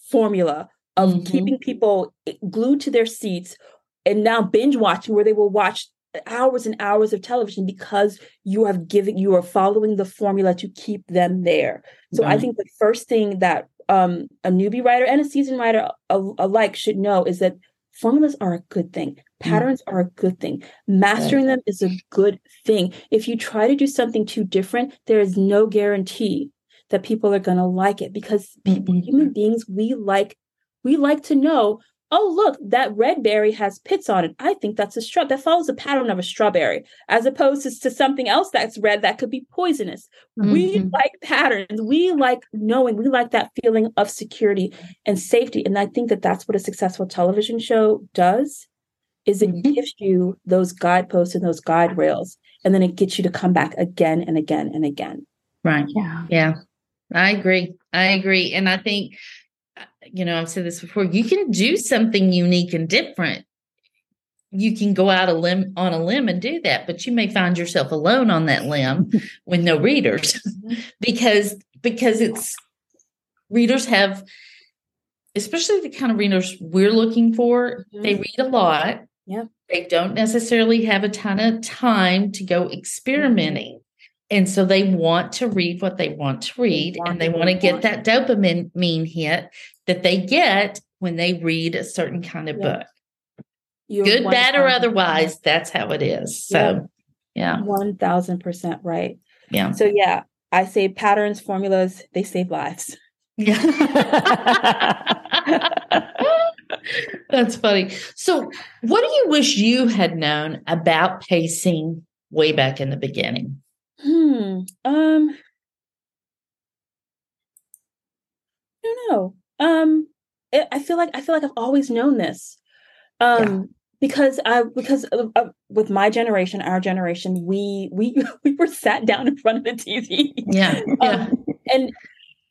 formula of mm-hmm. keeping people glued to their seats and now binge watching where they will watch hours and hours of television because you have given you are following the formula to keep them there so i think the first thing that um, a newbie writer and a seasoned writer alike should know is that formulas are a good thing. Patterns mm. are a good thing. Mastering them is a good thing. If you try to do something too different there is no guarantee that people are going to like it because people, human beings we like we like to know oh look that red berry has pits on it. I think that's a straw that follows the pattern of a strawberry as opposed to, to something else that's red that could be poisonous. Mm-hmm. we like patterns. We like knowing. We like that feeling of security and safety. And i think that that's what a successful television show does is it mm-hmm. gives you those guideposts and those guide rails and then it gets you to come back again and again and again. Right. Yeah. Yeah. I agree. I agree. And i think you know, I've said this before, you can do something unique and different. You can go out a limb on a limb and do that, but you may find yourself alone on that limb with no readers mm-hmm. because because it's readers have especially the kind of readers we're looking for, mm-hmm. they read a lot. Yeah. They don't necessarily have a ton of time to go experimenting. And so they want to read what they want to read want and they want to get that dopamine hit that they get when they read a certain kind of yeah. book. You're Good, bad, or otherwise, that's how it is. So, yeah. 1000% right. Yeah. So, yeah, I say patterns, formulas, they save lives. Yeah. that's funny. So, what do you wish you had known about pacing way back in the beginning? Hmm. Um. I don't know. Um. It, I feel like I feel like I've always known this. Um. Yeah. Because I because of, with my generation, our generation, we we we were sat down in front of the TV. Yeah. yeah. Um, and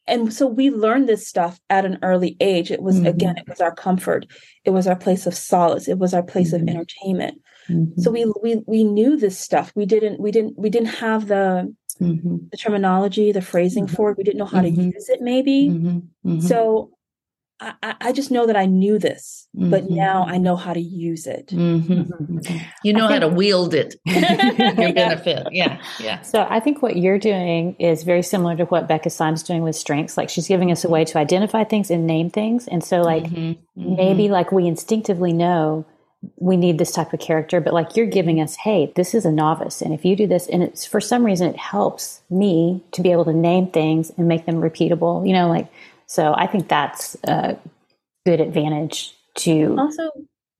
and so we learned this stuff at an early age it was mm-hmm. again it was our comfort it was our place of solace it was our place mm-hmm. of entertainment mm-hmm. so we we we knew this stuff we didn't we didn't we didn't have the mm-hmm. the terminology the phrasing mm-hmm. for it we didn't know how to mm-hmm. use it maybe so I, I just know that I knew this, mm-hmm. but now I know how to use it. Mm-hmm. You know think, how to wield it. Your benefit. Yeah. Yeah. So I think what you're doing is very similar to what Becca Syme's doing with strengths. Like she's giving us a way to identify things and name things. And so like mm-hmm. mm-hmm. maybe like we instinctively know we need this type of character, but like you're giving us, hey, this is a novice. And if you do this, and it's for some reason it helps me to be able to name things and make them repeatable, you know, like so I think that's a good advantage to also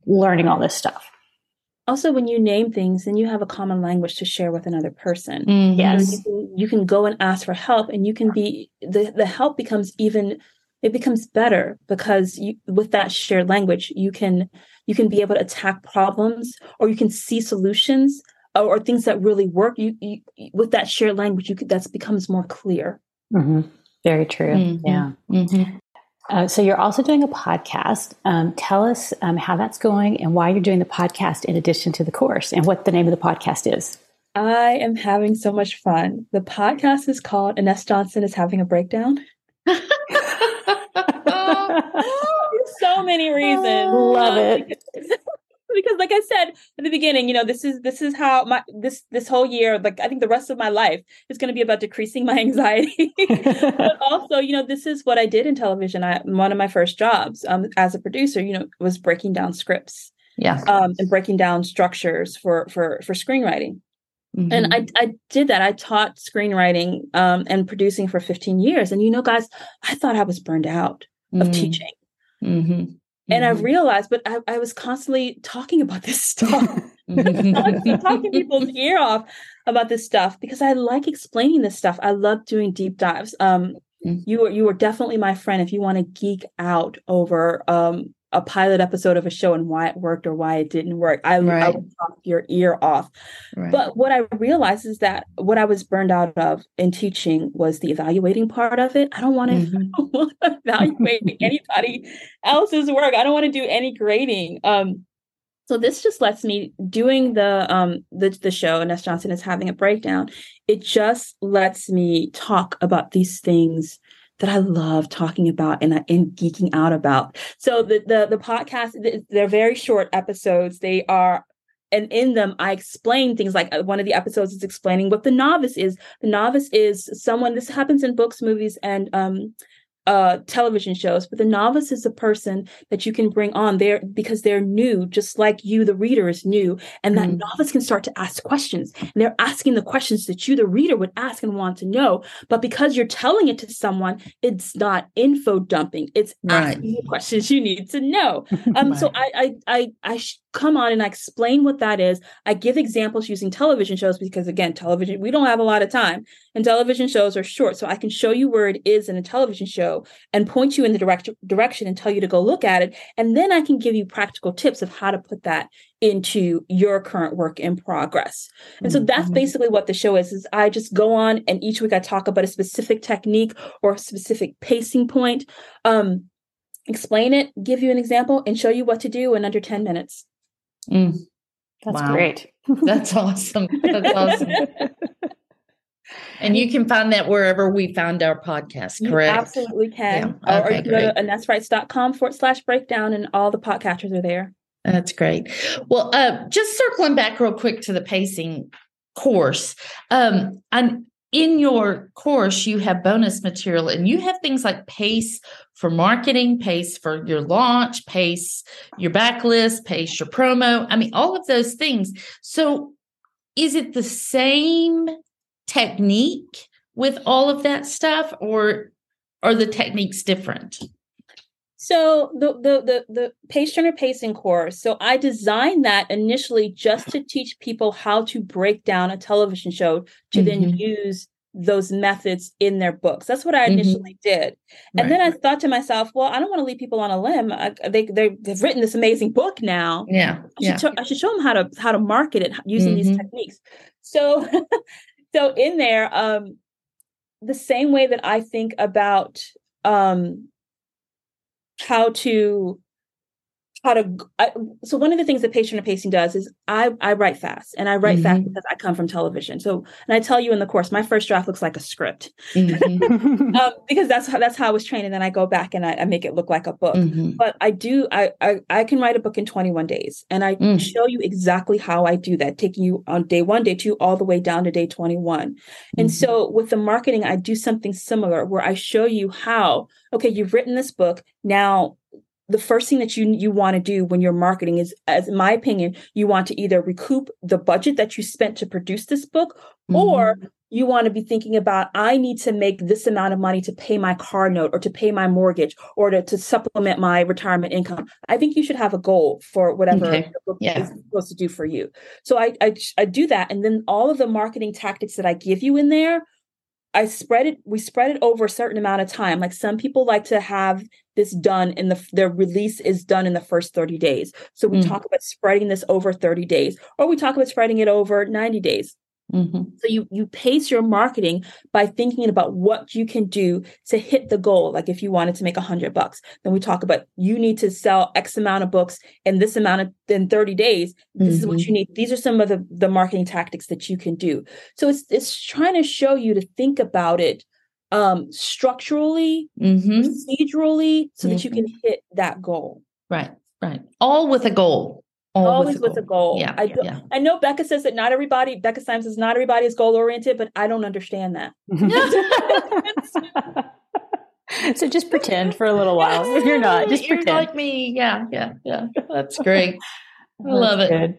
learning all this stuff. Also, when you name things, then you have a common language to share with another person. Mm-hmm. Yes, you can, you can go and ask for help, and you can be the the help becomes even it becomes better because you, with that shared language, you can you can be able to attack problems, or you can see solutions, or, or things that really work. You, you with that shared language, you that becomes more clear. Mm-hmm. Very true. Mm-hmm. Yeah. Mm-hmm. Uh, so you're also doing a podcast. Um, tell us um, how that's going and why you're doing the podcast in addition to the course and what the name of the podcast is. I am having so much fun. The podcast is called Ines Johnson is having a breakdown. so many reasons. Love it. because like I said in the beginning, you know, this is this is how my this this whole year, like I think the rest of my life is going to be about decreasing my anxiety. but also, you know, this is what I did in television. I one of my first jobs um, as a producer, you know, was breaking down scripts. Yeah. Um, and breaking down structures for for for screenwriting. Mm-hmm. And I, I did that. I taught screenwriting um, and producing for 15 years. And you know, guys, I thought I was burned out of mm-hmm. teaching. Mm-hmm. And I mm-hmm. realized, but I, I, was constantly talking about this stuff, talking people's ear off about this stuff because I like explaining this stuff. I love doing deep dives. Um, mm-hmm. you were you were definitely my friend if you want to geek out over um, a pilot episode of a show and why it worked or why it didn't work. I, right. I would talk your ear off. Right. But what I realized is that what I was burned out of in teaching was the evaluating part of it. I don't want to mm-hmm. evaluate anybody else's work. I don't want to do any grading. Um, so this just lets me doing the um the the show Ines Johnson is having a breakdown. It just lets me talk about these things that I love talking about and, and geeking out about. So the the the podcast they're very short episodes. They are and in them i explain things like uh, one of the episodes is explaining what the novice is the novice is someone this happens in books movies and um, uh, television shows, but the novice is a person that you can bring on there because they're new, just like you, the reader is new. And that mm. novice can start to ask questions. And they're asking the questions that you, the reader, would ask and want to know. But because you're telling it to someone, it's not info dumping. It's right. asking the questions you need to know. Um, right. so I I I I come on and I explain what that is. I give examples using television shows because again, television, we don't have a lot of time and television shows are short. So I can show you where it is in a television show and point you in the direct direction and tell you to go look at it. And then I can give you practical tips of how to put that into your current work in progress. And so that's mm-hmm. basically what the show is, is I just go on and each week I talk about a specific technique or a specific pacing point. Um, explain it, give you an example, and show you what to do in under 10 minutes. Mm. That's wow. great. That's awesome. That's awesome. and you can find that wherever we found our podcast, correct? You absolutely can. Yeah. Okay, or, you can go to ineswrites.com forward slash breakdown and all the podcatchers are there. That's great. Well, uh, just circling back real quick to the pacing course. Um, in your course, you have bonus material and you have things like PACE for marketing, PACE for your launch, PACE your backlist, PACE your promo. I mean, all of those things. So, is it the same technique with all of that stuff, or are the techniques different? So the the the the Page Turner pacing course. So I designed that initially just to teach people how to break down a television show to mm-hmm. then use those methods in their books. That's what I mm-hmm. initially mm-hmm. did. And right. then I thought to myself, well, I don't want to leave people on a limb. I, they they have written this amazing book now. Yeah. I should, yeah. Show, I should show them how to how to market it using mm-hmm. these techniques. So so in there um the same way that I think about um how to how to I, so one of the things that Page Turner pacing does is i i write fast and i write mm-hmm. fast because i come from television so and i tell you in the course my first draft looks like a script mm-hmm. um, because that's how that's how i was trained and then i go back and i, I make it look like a book mm-hmm. but i do I, I, I can write a book in 21 days and i mm. show you exactly how i do that taking you on day one day two all the way down to day 21 and so mm-hmm. with the marketing i do something similar where i show you how okay you've written this book now the first thing that you you want to do when you're marketing is as in my opinion you want to either recoup the budget that you spent to produce this book mm-hmm. or you want to be thinking about i need to make this amount of money to pay my car note or to pay my mortgage or to, to supplement my retirement income i think you should have a goal for whatever okay. the book yeah. is supposed to do for you so I, I i do that and then all of the marketing tactics that i give you in there I spread it, we spread it over a certain amount of time. Like some people like to have this done in the, their release is done in the first 30 days. So we mm. talk about spreading this over 30 days, or we talk about spreading it over 90 days. Mm-hmm. So you you pace your marketing by thinking about what you can do to hit the goal. Like if you wanted to make a hundred bucks, then we talk about you need to sell X amount of books in this amount of in 30 days. This mm-hmm. is what mm-hmm. you need. These are some of the, the marketing tactics that you can do. So it's it's trying to show you to think about it um structurally, mm-hmm. procedurally, so that you can mm-hmm. hit that goal. Right, right. All with a goal always with a goal. Yeah, I, yeah. I know Becca says that not everybody, Becca Symes says not everybody is goal oriented, but I don't understand that. so just pretend for a little while. If you're not, just you're pretend. like me. Yeah, yeah, yeah. That's great. I love it. Good.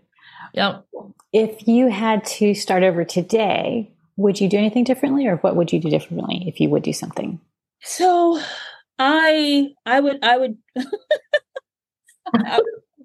Yep. If you had to start over today, would you do anything differently or what would you do differently if you would do something? So I I would I would I,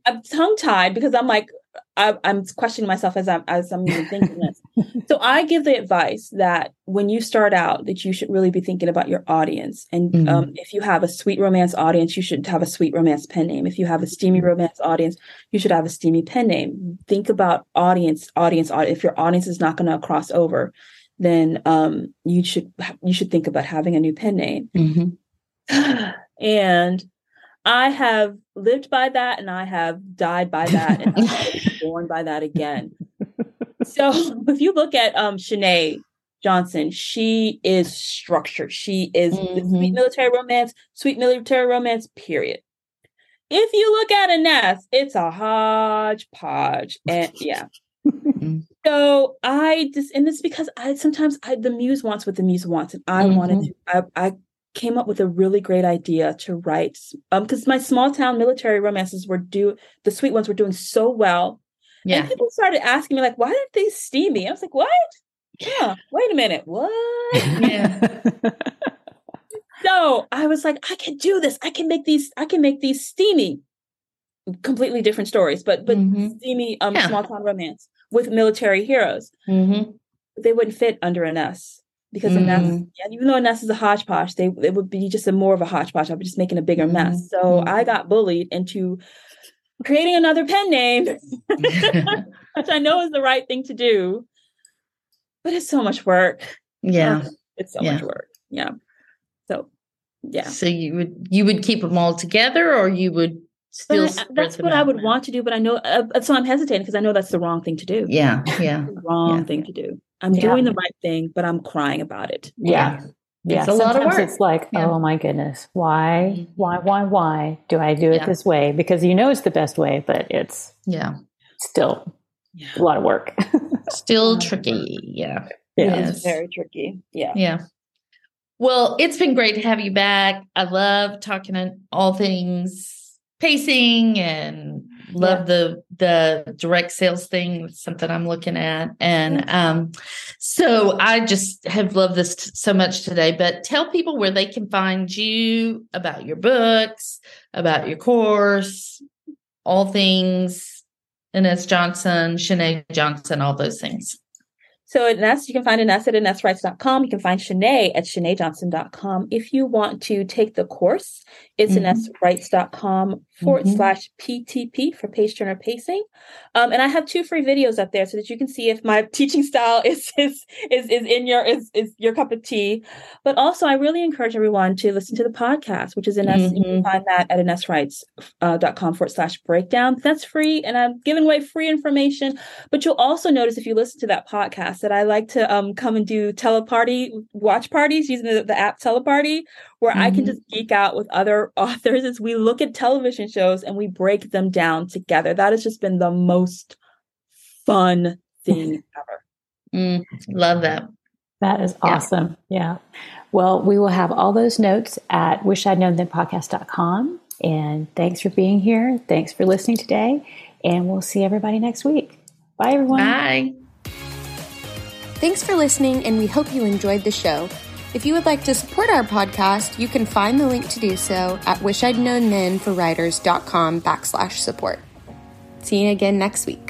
I'm tongue tied because I'm like I, am questioning myself as I'm as I'm even thinking this. so I give the advice that when you start out, that you should really be thinking about your audience. And um, mm-hmm. um, if you have a sweet romance audience, you should have a sweet romance pen name. If you have a steamy mm-hmm. romance audience, you should have a steamy pen name. Think about audience, audience, audience. If your audience is not going to cross over, then um, you should you should think about having a new pen name. Mm-hmm. and I have lived by that and I have died by that and I'm born by that again. So if you look at um Shanae Johnson, she is structured. She is mm-hmm. sweet military romance, sweet military romance, period. If you look at Ines, it's a hodgepodge. And yeah. Mm-hmm. so I just and this because I sometimes I the muse wants what the muse wants. And I mm-hmm. wanted to I, I came up with a really great idea to write um because my small town military romances were do the sweet ones were doing so well. Yeah. and people started asking me like why didn't they steam me i was like what? Yeah wait a minute. What? Yeah. So i was like i can do this. I can make these i can make these steamy. Completely different stories but but mm-hmm. steamy um yeah. small town romance with military heroes. Mm-hmm. they wouldn't fit under Ines because mm. Ines, even though Ines is a hodgepodge, they it would be just a more of a hodgepodge. I'd be just making a bigger mess. Mm. So mm. I got bullied into creating another pen name, which I know is the right thing to do, but it's so much work. Yeah, it's so yeah. much work. Yeah. So yeah. So you would you would keep them all together, or you would still I, that's what I would now. want to do, but I know uh, so I'm hesitating because I know that's the wrong thing to do. Yeah, yeah, wrong yeah. thing to do. I'm yeah. doing the right thing, but I'm crying about it. Yeah. Yeah. It's a Sometimes lot of work. It's like, yeah. oh my goodness, why, mm-hmm. why, why, why do I do it yeah. this way? Because you know it's the best way, but it's yeah, still a lot of work. still tricky. Yeah. Yeah. It's very tricky. Yeah. Yeah. Well, it's been great to have you back. I love talking on all things pacing and love yeah. the the direct sales thing it's something i'm looking at and um so i just have loved this t- so much today but tell people where they can find you about your books about your course all things Ines Johnson, Shanae Johnson, all those things. So at Ines, you can find Ines at InesWrites.com. You can find Shanae at ShanaeJohnson.com. If you want to take the course, it's mm-hmm. InesWrites.com forward mm-hmm. slash PTP for page turner pacing. Um, and I have two free videos up there so that you can see if my teaching style is is is, is in your is, is your cup of tea. But also I really encourage everyone to listen to the podcast, which is Ines. Mm-hmm. You can mm-hmm. find that at InesWrites.com uh, forward slash breakdown. That's free and I'm giving away free information. But you'll also notice if you listen to that podcast that I like to um come and do teleparty watch parties using the, the app Teleparty, where mm-hmm. I can mm-hmm. just geek out with other authors as we look at television shows and we break them down together. That has just been the most fun thing ever. Mm, love that. That is awesome. Yeah. yeah. Well, we will have all those notes at wishidknown.podcast.com. And thanks for being here. Thanks for listening today. And we'll see everybody next week. Bye, everyone. Bye. Thanks for listening, and we hope you enjoyed the show. If you would like to support our podcast, you can find the link to do so at wishidknownthenforwriters.com backslash support. See you again next week.